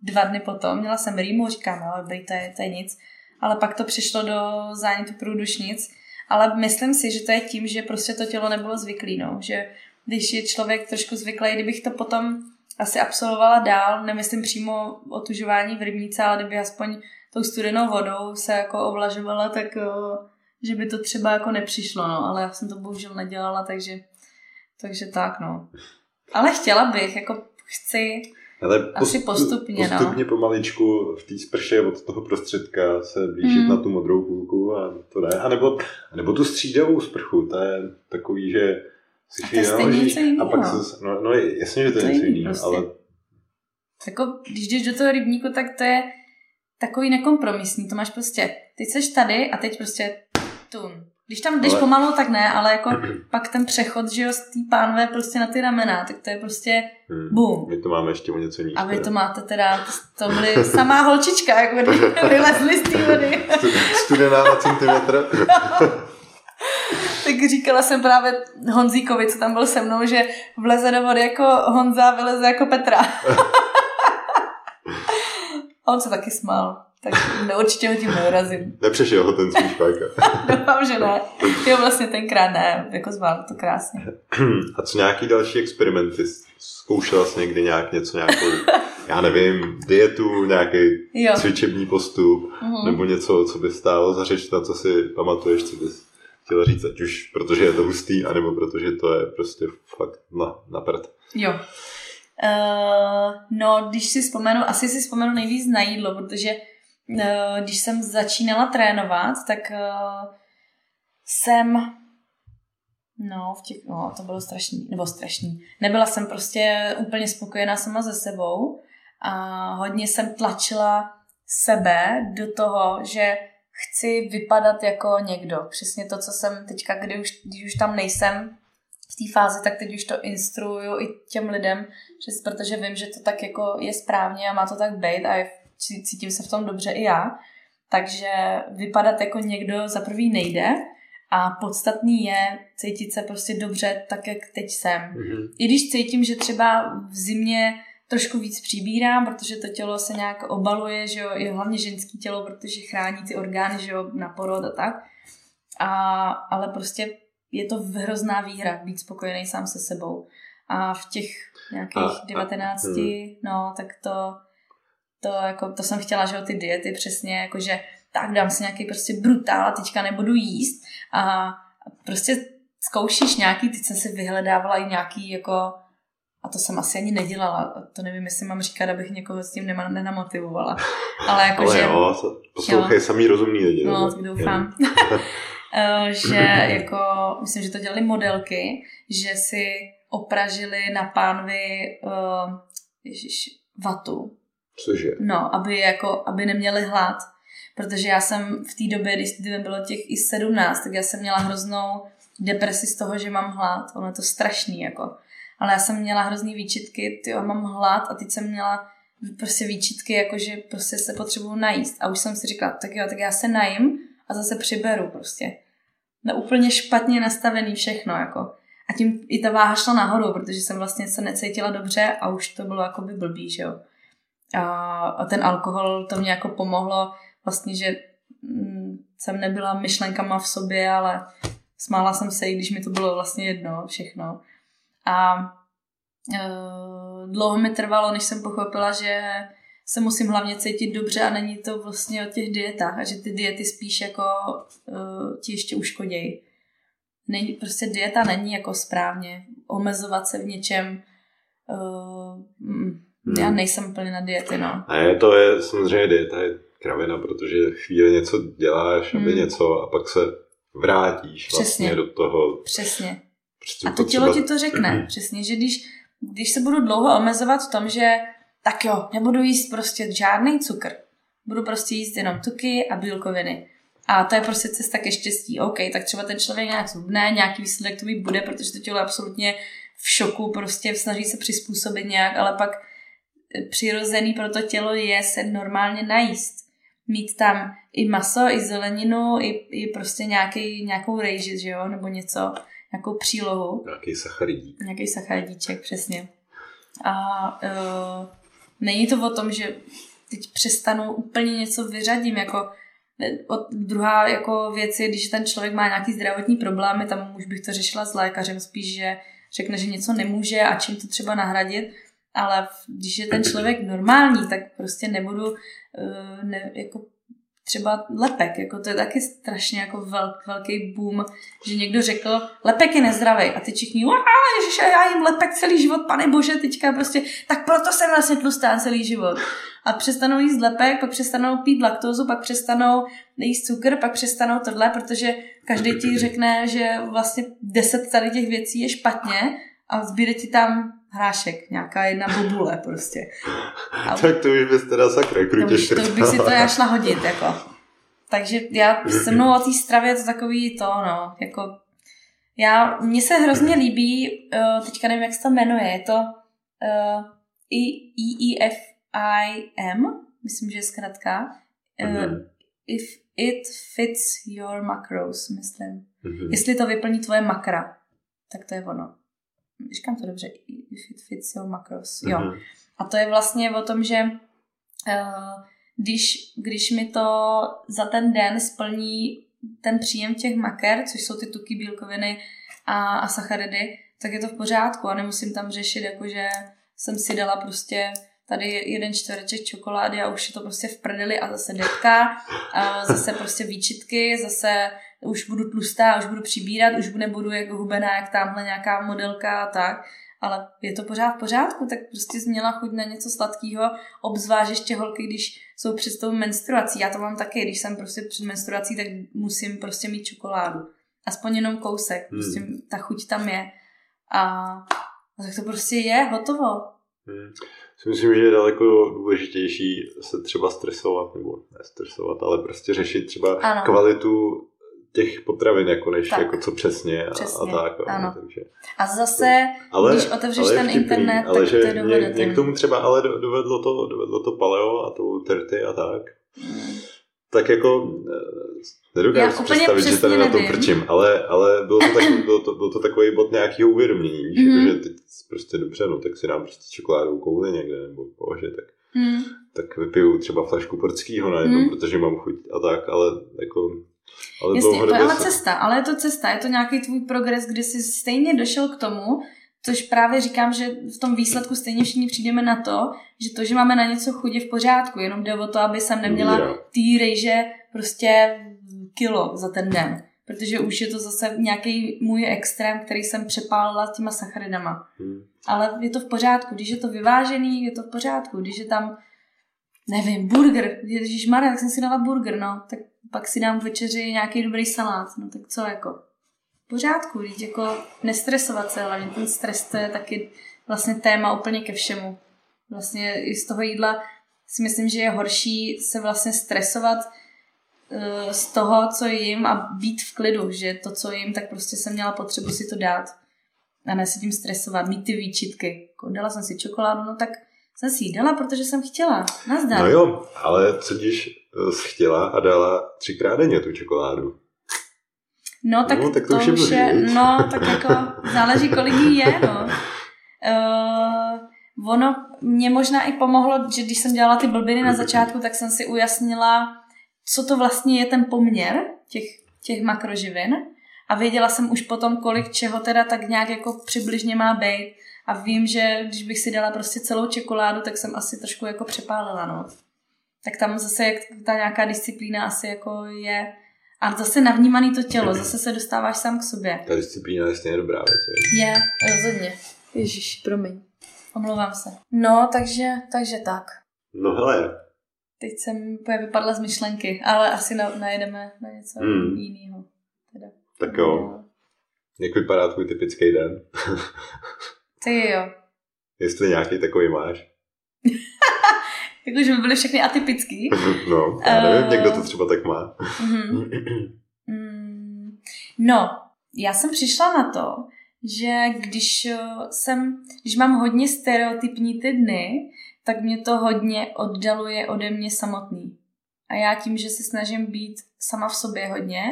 dva dny potom, měla jsem rýmu, říkám, no, dobrý, to je, to je nic, ale pak to přišlo do zánětu průdušnic, ale myslím si, že to je tím, že prostě to tělo nebylo zvyklý, no, že když je člověk trošku zvyklý, kdybych to potom asi absolvovala dál, nemyslím přímo otužování v rybníce, ale kdyby aspoň tou studenou vodou se jako ovlažovala, tak uh, že by to třeba jako nepřišlo, no, ale já jsem to bohužel nedělala, takže, takže tak, no. Ale chtěla bych, jako chci ale asi postupně, no. Postupně pomaličku v té sprše od toho prostředka se blížit hmm. na tu modrou půlku a to ne. A nebo, a nebo tu střídavou sprchu, to je takový, že si chvíli naložíš a pak se, no, no jasně, že to, to je něco jiného, prostě. ale jako, když jdeš do toho rybníku, tak to je takový nekompromisní. To máš prostě, teď seš tady a teď prostě tun. Když tam jdeš ale... pomalu, tak ne, ale jako pak ten přechod, že jo, z té pánve prostě na ty ramena, tak to je prostě hmm. boom. My to máme ještě o něco níž. A vy to máte teda, to byly samá holčička, jak vylezli z té vody. Studená na centimetr. tak říkala jsem právě Honzíkovi, co tam byl se mnou, že vleze do vody jako Honza, vyleze jako Petra. On se taky smál. Tak no, určitě ho tím neurazím. Nepřešel ho ten svůj špajka. Doufám, že ne. Jo, vlastně tenkrát ne, jako zvládl to krásně. A co nějaký další experimenty? Zkoušela jsi někdy nějak něco, nějakou, já nevím, dietu, nějaký jo. cvičební postup, mm-hmm. nebo něco, co by stálo za řeč, na co si pamatuješ, co bys chtěla říct, ať už protože je to hustý, anebo protože to je prostě fakt na, na prd. Jo. Uh, no, když si vzpomenu, asi si vzpomenu nejvíc na jídlo, protože uh, když jsem začínala trénovat, tak uh, jsem No, v těch, no, to bylo strašný, nebo strašný. Nebyla jsem prostě úplně spokojená sama ze sebou a hodně jsem tlačila sebe do toho, že chci vypadat jako někdo. Přesně to, co jsem teďka, kdy už, když už tam nejsem v té fázi, tak teď už to instruuju i těm lidem, že, protože vím, že to tak jako je správně a má to tak být a je, cítím se v tom dobře i já. Takže vypadat jako někdo za prvý nejde a podstatný je cítit se prostě dobře tak, jak teď jsem. Mm-hmm. I když cítím, že třeba v zimě trošku víc přibírám, protože to tělo se nějak obaluje, že jo, je hlavně ženský tělo, protože chrání ty orgány, že jo, na porod a tak. A, ale prostě je to hrozná výhra být spokojený sám se sebou. A v těch nějakých a, 19, a, hmm. no, tak to, to, jako, to jsem chtěla, že jo, ty diety přesně, jakože tak dám si nějaký prostě brutál a teďka nebudu jíst a prostě zkoušíš nějaký, teď jsem si vyhledávala i nějaký jako a to jsem asi ani nedělala. To nevím, jestli mám říkat, abych někoho s tím nema, nenamotivovala. Ale jako, Ale že... jo, poslouchej samý rozumný lidi. No, tak doufám. Eh, že jako, myslím, že to dělali modelky, že si opražili na pánvi uh, ježiš, vatu. Cože? No, aby, jako, aby neměli hlad. Protože já jsem v té době, když mi bylo těch i 17, tak já jsem měla hroznou depresi z toho, že mám hlad. Ono je to strašný, jako ale já jsem měla hrozný výčitky, ty mám hlad a teď jsem měla prostě výčitky, jakože prostě se potřebuju najíst. A už jsem si říkala, tak jo, tak já se najím a zase přiberu prostě. No úplně špatně nastavený všechno, jako. A tím i ta váha šla nahoru, protože jsem vlastně se necítila dobře a už to bylo jako by blbý, že jo. A, a ten alkohol to mě jako pomohlo vlastně, že mm, jsem nebyla myšlenkama v sobě, ale smála jsem se, i když mi to bylo vlastně jedno všechno. A uh, dlouho mi trvalo, než jsem pochopila, že se musím hlavně cítit dobře a není to vlastně o těch dietách a že ty diety spíš jako uh, ti ještě uškodějí. Není, prostě dieta není jako správně. Omezovat se v něčem uh, mm, já hmm. nejsem úplně na diety, no. A je to je samozřejmě dieta je kravina, protože chvíli něco děláš, aby hmm. něco a pak se vrátíš Přesně. vlastně do toho. Přesně. A to tělo ti to řekne. Přesně, že když, když se budu dlouho omezovat v tom, že tak jo, nebudu jíst prostě žádný cukr. Budu prostě jíst jenom tuky a bílkoviny. A to je prostě cesta ke štěstí. OK, tak třeba ten člověk nějak zubne, nějaký výsledek to bude, protože to tělo je absolutně v šoku, prostě snaží se přizpůsobit nějak, ale pak přirozený pro to tělo je se normálně najíst. Mít tam i maso, i zeleninu, i, i prostě nějaký, nějakou rejži, že jo, nebo něco nějakou přílohu. Nějaký sacharidík. Nějaký sacharidíček, přesně. A uh, není to o tom, že teď přestanu úplně něco vyřadím, jako od, druhá jako věc je, když ten člověk má nějaký zdravotní problémy, tam už bych to řešila s lékařem, spíš, že řekne, že něco nemůže a čím to třeba nahradit, ale když je ten člověk normální, tak prostě nebudu uh, ne, jako třeba lepek, jako to je taky strašně jako velk, velký boom, že někdo řekl, lepek je nezdravý a ty všichni, ježiš, já jim lepek celý život, pane bože, teďka prostě, tak proto jsem vlastně tlustá celý život. A přestanou jíst lepek, pak přestanou pít laktózu, pak přestanou jíst cukr, pak přestanou tohle, protože každý ti řekne, že vlastně deset tady těch věcí je špatně a zbyde ti tam hrášek, nějaká jedna bobule prostě. A tak to už bys teda sakra krutě to, to bych si to já šla hodit, jako. takže já se mnou o té stravě to takový to, no, jako já, mně se hrozně líbí, uh, teďka nevím, jak se to jmenuje, je to uh, EEFIM, myslím, že je zkrátka. Uh. If it fits your macros, myslím. Mm-hmm. Jestli to vyplní tvoje makra, tak to je ono. Říkám to dobře, your macros, mm-hmm. jo. Mhm. A to je vlastně o tom, že uh, když, když mi to za ten den splní ten příjem těch maker, což jsou ty tuky, bílkoviny a, a sacharidy, tak je to v pořádku a nemusím tam řešit, jakože jsem si dala prostě tady jeden čtvereček čokolády a už je to prostě v prdeli a zase detka a zase prostě výčitky, zase už budu tlustá, už budu přibírat, už nebudu jako hubená, jak tamhle nějaká modelka a tak ale je to pořád v pořádku, tak prostě změla chuť na něco sladkého, obzvlášť ještě holky, když jsou před tou menstruací. Já to mám taky, když jsem prostě před menstruací, tak musím prostě mít čokoládu. Aspoň jenom kousek, hmm. prostě ta chuť tam je. A, a tak to prostě je, hotovo. Hmm. Myslím, že je daleko důležitější se třeba stresovat, nebo ne stresovat, ale prostě řešit třeba ano. kvalitu těch potravin, jako než tak. jako co přesně a, přesně, a tak. Ano. Takže, a zase, ale, když otevřeš ale ten vtipný, internet, ale tak že to je mě, mě, k tomu třeba ale dovedlo to, dovedlo to paleo a tu terty a tak. Hmm. Tak jako eh, nedokážu si představit, že tady nevím. na to prčím, ale, ale bylo, to tak, bylo, to, bylo to takový bod nějakého uvědomění, víš, mm-hmm. jako, že teď prostě dobře, no tak si dám prostě čokoládovou kouli někde, nebo považe, tak, mm. tak vypiju třeba flašku portskýho najednou, mm. protože mám chuť a tak, ale jako ale Jasně, to je ale cesta, ale je to cesta, je to nějaký tvůj progres, kdy jsi stejně došel k tomu, což právě říkám, že v tom výsledku stejně všichni přijdeme na to, že to, že máme na něco chudě v pořádku, jenom jde o to, aby jsem neměla tý rejže prostě kilo za ten den. Protože už je to zase nějaký můj extrém, který jsem přepálila těma sacharidama. Hmm. Ale je to v pořádku. Když je to vyvážený, je to v pořádku. Když je tam, nevím, burger, Ježíš Maria, tak jsem si dala burger, no, tak pak si dám večeři nějaký dobrý salát, no tak co jako? Pořádku, když jako nestresovat se, ale ten stres to je taky vlastně téma úplně ke všemu. Vlastně i z toho jídla si myslím, že je horší se vlastně stresovat uh, z toho, co jím a být v klidu, že to, co jím, tak prostě jsem měla potřebu si to dát a ne se tím stresovat, mít ty výčitky. Jako dala jsem si čokoládu, no tak jsem si ji dala, protože jsem chtěla. Nazdar. No jo, ale co když chtěla a dala třikrát denně tu čokoládu. No, tak, no, tak to, to už je, už je no, tak jako záleží, kolik jí je, no. Uh, ono mě možná i pomohlo, že když jsem dělala ty blbiny na začátku, tak jsem si ujasnila, co to vlastně je ten poměr těch, těch makroživin a věděla jsem už potom, kolik čeho teda tak nějak jako přibližně má být a vím, že když bych si dala prostě celou čokoládu, tak jsem asi trošku jako přepálila, no tak tam zase jak ta nějaká disciplína asi jako je a zase navnímaný to tělo, zase se dostáváš sám k sobě. Ta disciplína je stejně dobrá věc. Je, rozhodně. Ježíš, promiň. Omlouvám se. No, takže, takže tak. No hele. Teď jsem vypadla z myšlenky, ale asi na, najedeme na něco hmm. jiného. Teda. Tak jo. No. Jak vypadá tvůj typický den? Ty jo. Jestli nějaký takový máš. Jako, že by byly všechny atypický. No, já nevím, uh, někdo to třeba tak má. Uh-huh. no, já jsem přišla na to, že když eh, jsem, když mám hodně stereotypní ty dny, tak mě to hodně oddaluje ode mě samotný. A já tím, že se snažím být sama v sobě hodně,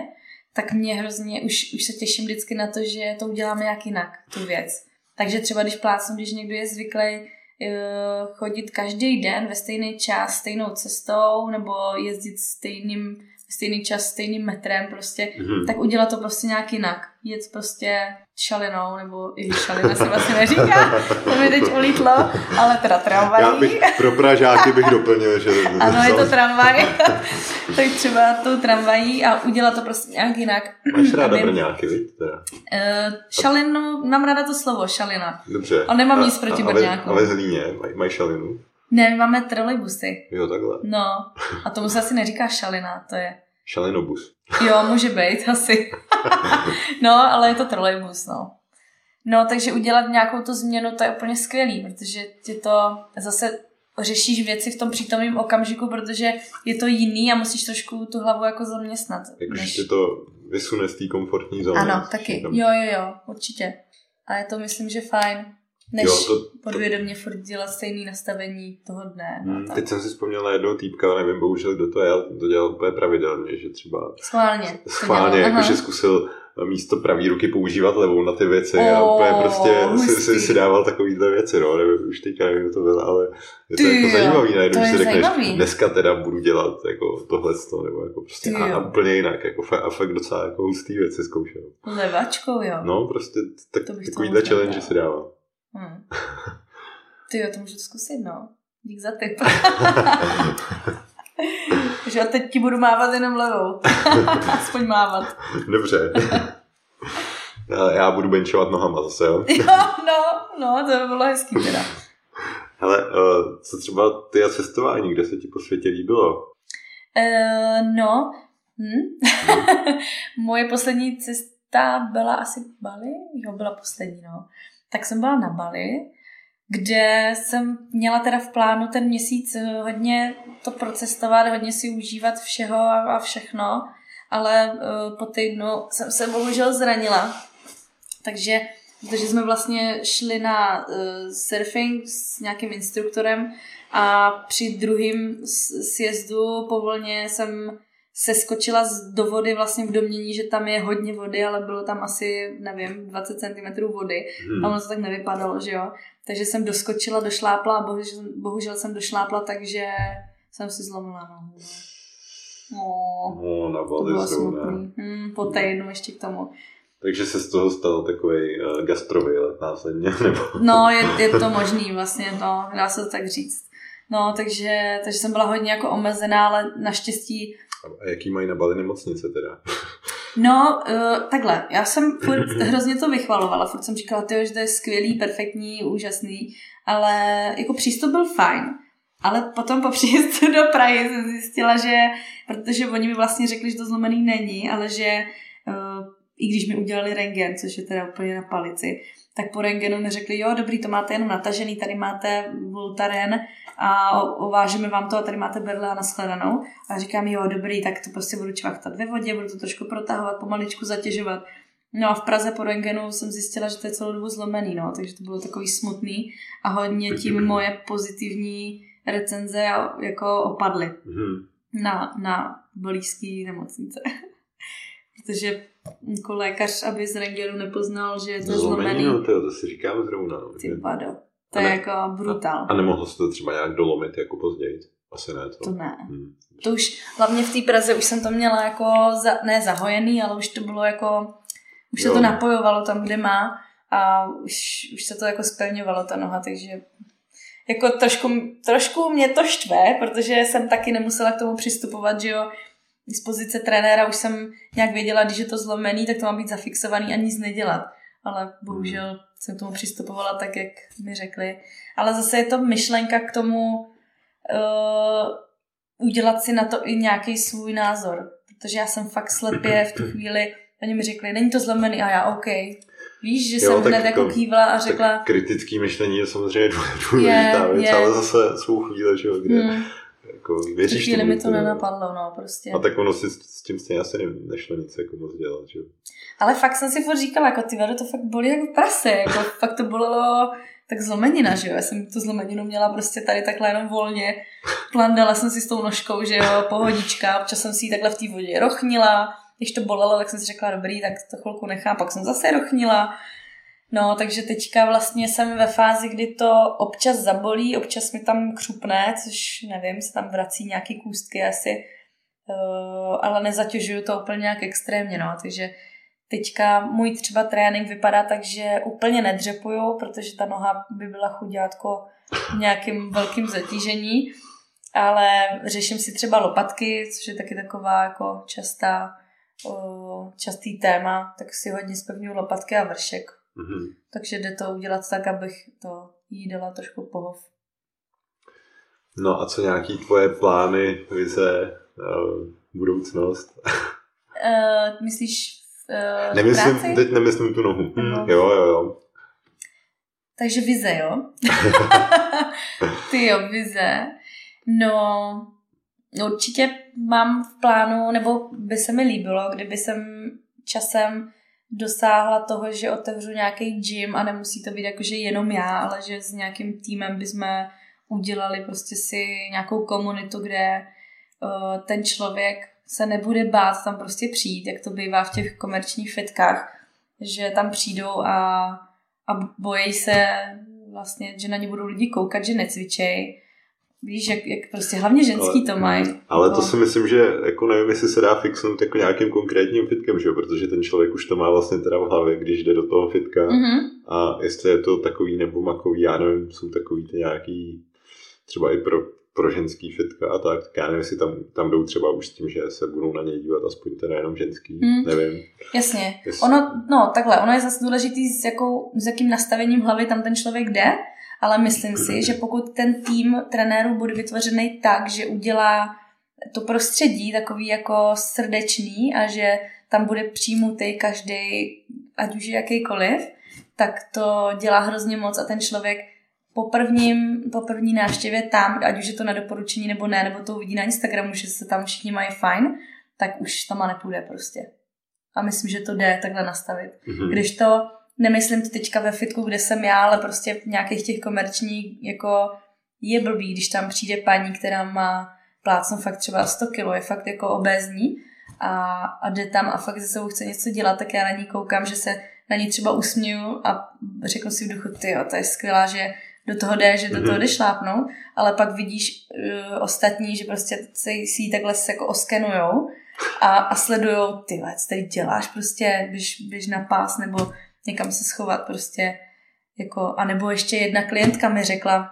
tak mě hrozně, už, už se těším vždycky na to, že to uděláme nějak jinak, tu věc. Takže třeba když plácnu, když někdo je zvyklý Eh, chodit každý den ve stejný čas, stejnou cestou, nebo jezdit stejným, stejný čas, stejným metrem prostě, mm-hmm. tak udělat to prostě nějak jinak. Jet prostě šalinou, nebo i šalina se vlastně neříká, to mi teď ulítlo, ale teda tramvají. Já bych pro Pražáky bych doplnil, že... ano, je to tramvaj, tak třeba tou tramvají a udělat to prostě nějak jinak. Máš ráda aby... Brňáky, viď? Uh, šalinu, mám ráda to slovo, šalina. Dobře. On nemám a, nic proti Brňáku. Ale, ale Zlíně mají maj šalinu? Ne, my máme trolejbusy. Jo, takhle. No, a tomu se asi neříká šalina, to je Šalinobus. Jo, může být asi. no, ale je to trolejbus, no. No, takže udělat nějakou tu změnu, to je úplně skvělý, protože ti to zase řešíš věci v tom přítomném okamžiku, protože je to jiný a musíš trošku tu hlavu jako zaměstnat. Jakože než... tě to vysune z té komfortní zóny. Ano, taky. Jo, jo, jo, určitě. A je to myslím, že fajn než jo, to, podvědomě furt dělat stejný nastavení toho dne. No, hmm, teď jsem si vzpomněl na jednoho týpka, nevím bohužel, kdo to je, ale to dělal úplně pravidelně, že třeba... Schválně. Schválně, jakože zkusil místo pravý ruky používat levou na ty věci oh, a úplně prostě si, si, si, dával takovýhle věci, no, nevím, už teďka nevím, to byl, ale je to ty jako jo, zajímavý, najednou, si řekneš, zajímavý. dneska teda budu dělat jako tohle, nebo jako prostě a, a, úplně jinak, jako a fakt docela jako hustý věci zkoušel. Levačkou, jo. No, prostě tak, takovýhle challenge si dával. Hmm. Ty jo, to můžu zkusit, no. Dík za tip. Takže a teď ti budu mávat jenom levou. Aspoň mávat. Dobře. Já budu benchovat nohama zase, jo? jo, no, no, to by bylo hezký teda. Hele, uh, co třeba ty a cestování, kde se ti po světě líbilo? Uh, no, hm. moje poslední cesta byla asi Bali, jo, byla poslední, no tak jsem byla na Bali, kde jsem měla teda v plánu ten měsíc hodně to procestovat, hodně si užívat všeho a všechno, ale eh, po týdnu jsem se bohužel zranila. Takže protože jsme vlastně šli na uh, surfing s nějakým instruktorem a při druhém sjezdu povolně jsem se skočila do vody vlastně v domění, že tam je hodně vody, ale bylo tam asi, nevím, 20 cm vody. Hmm. A ono to tak nevypadalo, že jo. Takže jsem doskočila, došlápla a bohužel, bohužel jsem došlápla, takže jsem si zlomila nohu. No, no na to bylo smutný. Hmm, po týdnu ještě k tomu. Takže se z toho stal takový uh, eh, gastrový let následně, nebo? No, je, je to možný vlastně, no, dá se to tak říct. No, takže, takže jsem byla hodně jako omezená, ale naštěstí a jaký mají na Bali nemocnice teda? No, uh, takhle, já jsem furt hrozně to vychvalovala, furt jsem říkala, tyjo, že to je skvělý, perfektní, úžasný, ale jako přístup byl fajn. Ale potom po příjezdu do Prahy jsem zjistila, že, protože oni mi vlastně řekli, že to zlomený není, ale že uh, i když mi udělali rengen, což je teda úplně na palici, tak po rengenu mi řekli, jo, dobrý, to máte jenom natažený, tady máte Voltaren a ovážeme vám to a tady máte berle a nashledanou. A říkám, jo, dobrý, tak to prostě budu čvachtat ve vodě, budu to trošku protahovat, pomaličku zatěžovat. No a v Praze po rengenu jsem zjistila, že to je celou dobu zlomený, no, takže to bylo takový smutný a hodně tím moje pozitivní recenze jako opadly mm. na, na blízký nemocnice. Protože jako lékař, aby z rengenu nepoznal, že je to zlomený. No, to, to si říkám zrovna. No. Ty vado. To je jako brutál. A, a nemohlo se to třeba nějak dolomit jako později? Asi ne. To, to ne. Hmm. To už, hlavně v té Praze už jsem to měla jako, za, ne zahojený, ale už to bylo jako, už se jo. to napojovalo tam, kde má a už, už se to jako spevňovalo ta noha, takže jako trošku, trošku mě to štve, protože jsem taky nemusela k tomu přistupovat, že jo, z pozice trenéra už jsem nějak věděla, když je to zlomený, tak to má být zafixovaný a nic nedělat. Ale bohužel hmm. jsem k tomu přistupovala tak, jak mi řekli. Ale zase je to myšlenka k tomu uh, udělat si na to i nějaký svůj názor. Protože já jsem fakt slepě v tu chvíli, oni mi řekli, není to zlomený a já OK. Víš, že jo, jsem hned jako kývla a řekla... kritický myšlení je samozřejmě důležitá věc, ale zase svou chvíli, že jo, kde... Hmm jako věříš chvíli mi to nenapadlo, no, prostě. A tak ono si s tím stejně asi nešlo nic jako moc dělat, že Ale fakt jsem si furt říkala, jako ty to fakt bolí jako prase, jako fakt to bolelo tak zlomenina, že jo, já jsem tu zlomeninu měla prostě tady takhle jenom volně, plandala jsem si s tou nožkou, že jo, pohodička, občas jsem si ji takhle v té vodě rochnila, když to bolelo, tak jsem si řekla, dobrý, tak to chvilku nechám, pak jsem zase rochnila, No, takže teďka vlastně jsem ve fázi, kdy to občas zabolí, občas mi tam křupne, což nevím, se tam vrací nějaký kůstky asi, uh, ale nezatěžuju to úplně nějak extrémně, no, takže teďka můj třeba trénink vypadá tak, že úplně nedřepuju, protože ta noha by byla chudátko nějakým velkým zatížení, ale řeším si třeba lopatky, což je taky taková jako častá, uh, častý téma, tak si hodně spevňuju lopatky a vršek. Mm-hmm. Takže jde to udělat tak, abych to jí dala trošku pohov. No a co nějaký tvoje plány, vize, uh, budoucnost? uh, myslíš uh, nemyslím, práci? Teď nemyslím tu nohu. Hm, jo, jo, jo. Takže vize, jo? Ty jo, vize. No, určitě mám v plánu, nebo by se mi líbilo, kdyby jsem časem dosáhla toho, že otevřu nějaký gym a nemusí to být jakože jenom já, ale že s nějakým týmem bychom udělali prostě si nějakou komunitu, kde uh, ten člověk se nebude bát tam prostě přijít, jak to bývá v těch komerčních fitkách, že tam přijdou a, a bojí se vlastně, že na ně budou lidi koukat, že necvičej. Víš, jak, jak prostě hlavně ženský ale, to mají. Ale to no. si myslím, že jako nevím, jestli se dá fixnout jako nějakým konkrétním fitkem, že jo? protože ten člověk už to má vlastně teda v hlavě, když jde do toho fitka. Mm-hmm. A jestli je to takový nebo makový, já nevím, jsou takový ty nějaký třeba i pro pro ženský fitka a tak, tak já nevím, jestli tam, tam jdou třeba už s tím, že se budou na něj dívat aspoň teda jenom ženský, hmm. nevím. Jasně. Jestli... Ono, no takhle, ono je zase důležitý, s, jakou, s jakým nastavením hlavy tam ten člověk jde, ale myslím si, že pokud ten tým trenérů bude vytvořený tak, že udělá to prostředí takový jako srdečný a že tam bude přijmutý každý, ať už je jakýkoliv, tak to dělá hrozně moc a ten člověk po, prvním, po první návštěvě tam, ať už je to na doporučení nebo ne, nebo to uvidí na Instagramu, že se tam všichni mají fajn, tak už tam nepůjde prostě. A myslím, že to jde takhle nastavit. Mm-hmm. Když to, nemyslím to teďka ve fitku, kde jsem já, ale prostě v nějakých těch komerčních, jako je blbý, když tam přijde paní, která má plácnu fakt třeba 100 kg, je fakt jako obézní a, a jde tam a fakt ze sebou chce něco dělat, tak já na ní koukám, že se na ní třeba usměju a řeknu si v duchu, ty to je skvělá, že do toho jde, že do toho mhm. jde šlápnout, ale pak vidíš uh, ostatní, že prostě si, si ji takhle se jako oskenujou a, a sledujou, ty co tady děláš, prostě běž, běž na pás nebo někam se schovat prostě jako, a nebo ještě jedna klientka mi řekla,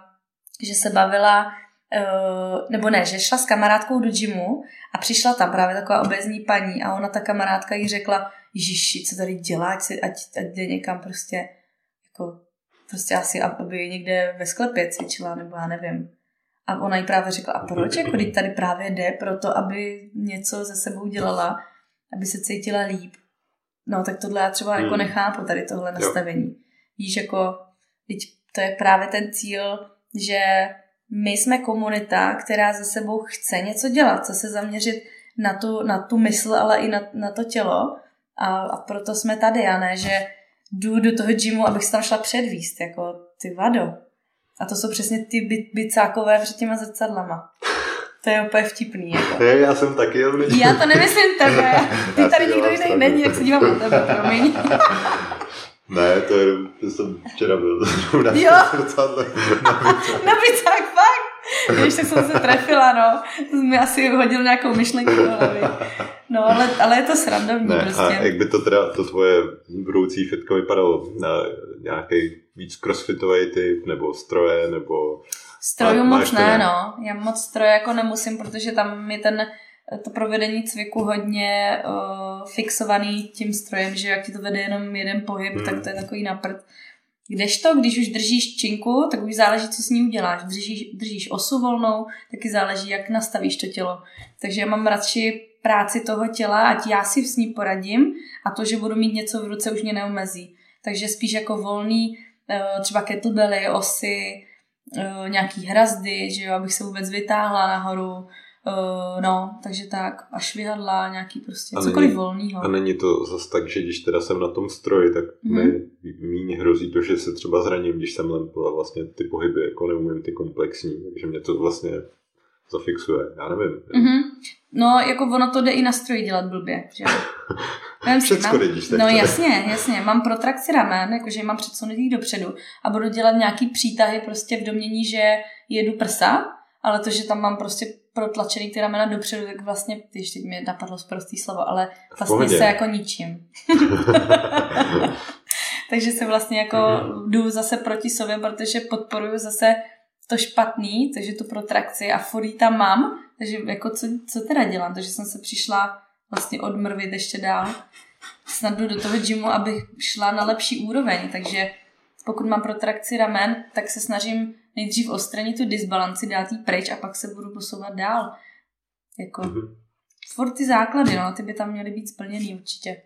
že se bavila, uh, nebo ne, že šla s kamarádkou do gymu a přišla tam právě taková obezní paní a ona, ta kamarádka jí řekla, Ježiši, co tady dělá, ať, ať, ať jde někam prostě jako prostě asi, aby někde ve sklepě cvičila, nebo já nevím. A ona jí právě řekla, a proč, jako tady právě jde, proto, aby něco ze sebou dělala, aby se cítila líp. No, tak tohle já třeba jako hmm. nechápu, tady tohle nastavení. Víš, jako, teď to je právě ten cíl, že my jsme komunita, která ze sebou chce něco dělat, chce se zaměřit na tu, na tu mysl, ale i na, na to tělo. A, a proto jsme tady, a ne, že jdu do toho gymu, abych se tam šla předvíst, jako ty vado. A to jsou přesně ty by, bicákové před těma zrcadlama. To je úplně vtipný. Jako. Ne, já jsem taky jenom Já to nemyslím tebe. Ty tady nikdo jiný není, jak se dívám na tebe, promiň. Ne, to je, že jsem včera byl na jo. zrcadle. Na bicák, fakt? Když tak jsem se trefila, no. Jsem mi asi hodil nějakou myšlenku do hlavy. No, ale, ale je to srandovní ne, prostě. A jak by to teda, to tvoje budoucí fitko vypadalo? Na nějaký víc crossfitový typ, nebo stroje, nebo... Strojů moc ne, no. Já moc stroje jako nemusím, protože tam je ten to provedení cviku hodně uh, fixovaný tím strojem, že jak ti to vede jenom jeden pohyb, hmm. tak to je takový naprd. Kdežto, když už držíš činku, tak už záleží, co s ní uděláš. Držíš, držíš osu volnou, taky záleží, jak nastavíš to tělo. Takže já mám radši práci toho těla, ať já si s ní poradím a to, že budu mít něco v ruce, už mě neomezí. Takže spíš jako volný, eh, třeba kettlebelly, osy, eh, nějaký hrazdy, že jo, abych se vůbec vytáhla nahoru, Uh, no, takže tak, a švihadla, nějaký prostě, a cokoliv není, volnýho. A není to zase tak, že když teda jsem na tom stroji, tak mm-hmm. mi méně hrozí to, že se třeba zraním, když jsem lempla vlastně ty pohyby, jako neumím ty komplexní, takže mě to vlastně zafixuje, já nevím. Mm-hmm. No, jako ono to jde i na stroji dělat blbě, že Všecko vidíš, No jasně, jasně, mám protrakci ramen, jakože mám předsunutý dopředu a budu dělat nějaký přítahy prostě v domění, že jedu prsa, ale to, že tam mám prostě protlačený ty ramena dopředu, tak vlastně, když teď mi napadlo prostý slovo, ale vlastně se jako ničím. takže se vlastně jako mm-hmm. jdu zase proti sobě, protože podporuju zase to špatný, takže tu protrakci a furt tam mám, takže jako co, co teda dělám, takže jsem se přišla vlastně odmrvit ještě dál. Snad jdu do toho gymu, abych šla na lepší úroveň, takže pokud mám protrakci ramen, tak se snažím nejdřív odstranit tu disbalanci, dát jí pryč a pak se budu posouvat dál. Jako, mm-hmm. furt ty základy, no, ty by tam měly být splněný určitě.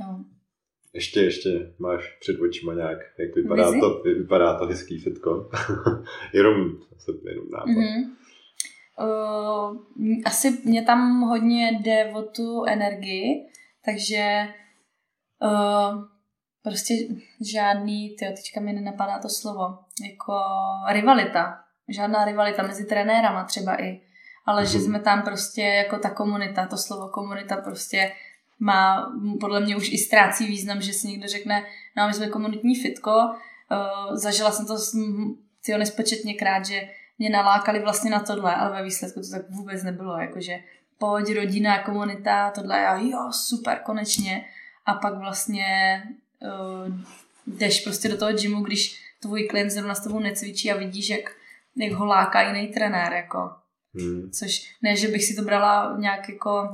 No. Ještě, ještě máš před očima nějak, jak vypadá to, vypadá to hezký fitko. jenom, jenom nápad. Mm-hmm. Uh, asi mě tam hodně jde o tu energii, takže uh, prostě žádný, tyjo, teďka mi nenapadá to slovo, jako rivalita. Žádná rivalita mezi trenérama třeba i. Ale že mhm. jsme tam prostě jako ta komunita, to slovo komunita prostě má podle mě už i ztrácí význam, že si někdo řekne, no my jsme komunitní fitko, uh, zažila jsem to tyjo, nespočetněkrát, že mě nalákali vlastně na tohle, ale ve výsledku to tak vůbec nebylo, jakože pojď rodina, komunita, tohle, a jo, super, konečně. A pak vlastně uh, jdeš prostě do toho gymu, když tvůj klient zrovna s tebou necvičí a vidíš, jak, jak ho láká jiný trenér, jako. Hmm. Což ne, že bych si to brala nějak jako,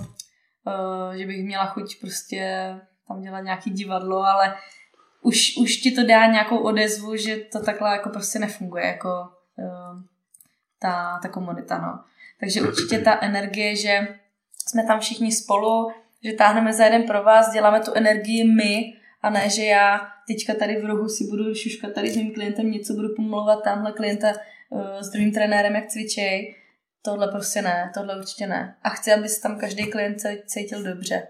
uh, že bych měla chuť prostě tam dělat nějaký divadlo, ale už, už ti to dá nějakou odezvu, že to takhle jako prostě nefunguje, jako uh, ta, ta komunita, no. Takže určitě ta energie, že jsme tam všichni spolu, že táhneme za jeden pro vás, děláme tu energii my a ne, že já teďka tady v rohu si budu šuškat tady s mým klientem něco, budu pomlouvat tamhle klienta uh, s druhým trenérem, jak cvičej. Tohle prostě ne, tohle určitě ne. A chci, aby se tam každý klient cítil dobře.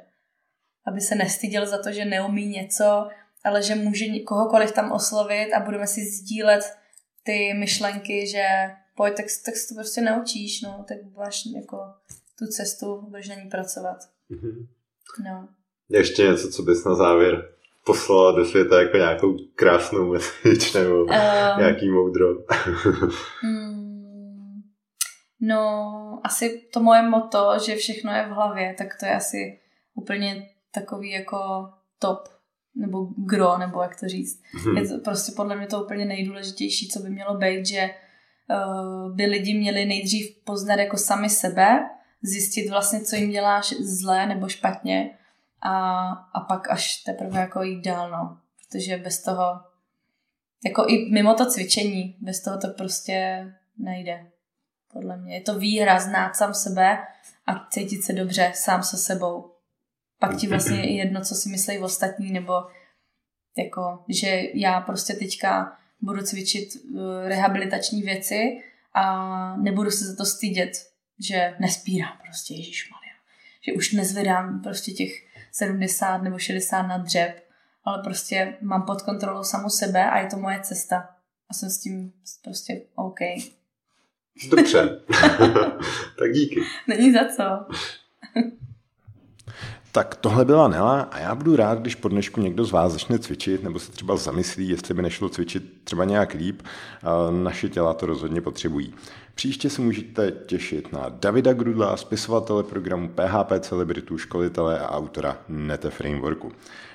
Aby se nestyděl za to, že neumí něco, ale že může kohokoliv tam oslovit a budeme si sdílet ty myšlenky, že pojď, tak, tak si to prostě naučíš, no, tak máš jako tu cestu, budeš na ní pracovat. Mm-hmm. No. Ještě něco, co bys na závěr poslala do světa jako nějakou krásnou message nebo um, nějaký moudro? hmm, no, asi to moje moto, že všechno je v hlavě, tak to je asi úplně takový jako top nebo gro, nebo jak to říct. Hmm. Je to prostě podle mě to úplně nejdůležitější, co by mělo být, že by lidi měli nejdřív poznat jako sami sebe, zjistit vlastně, co jim dělá zlé nebo špatně a, a pak až teprve jako jít dál, no. Protože bez toho, jako i mimo to cvičení, bez toho to prostě nejde. Podle mě je to výhra znát sám sebe a cítit se dobře sám se sebou. Pak ti vlastně je jedno, co si myslí ostatní, nebo jako, že já prostě teďka budu cvičit eh, rehabilitační věci a nebudu se za to stydět, že nespírám prostě, Ježíš Že už nezvedám prostě těch 70 nebo 60 na dřep, ale prostě mám pod kontrolou samu sebe a je to moje cesta. A jsem s tím prostě OK. Dobře. tak díky. Není za co. Tak tohle byla Nela a já budu rád, když po dnešku někdo z vás začne cvičit nebo se třeba zamyslí, jestli by nešlo cvičit třeba nějak líp. Naše těla to rozhodně potřebují. Příště se můžete těšit na Davida Grudla, spisovatele programu PHP Celebritu, školitele a autora Nete Frameworku.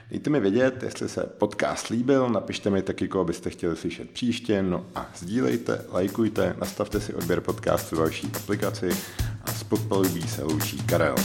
Dejte mi vědět, jestli se podcast líbil, napište mi taky, koho byste chtěli slyšet příště, no a sdílejte, lajkujte, nastavte si odběr podcastu v vaší aplikaci a s podpalubí se loučí Karel.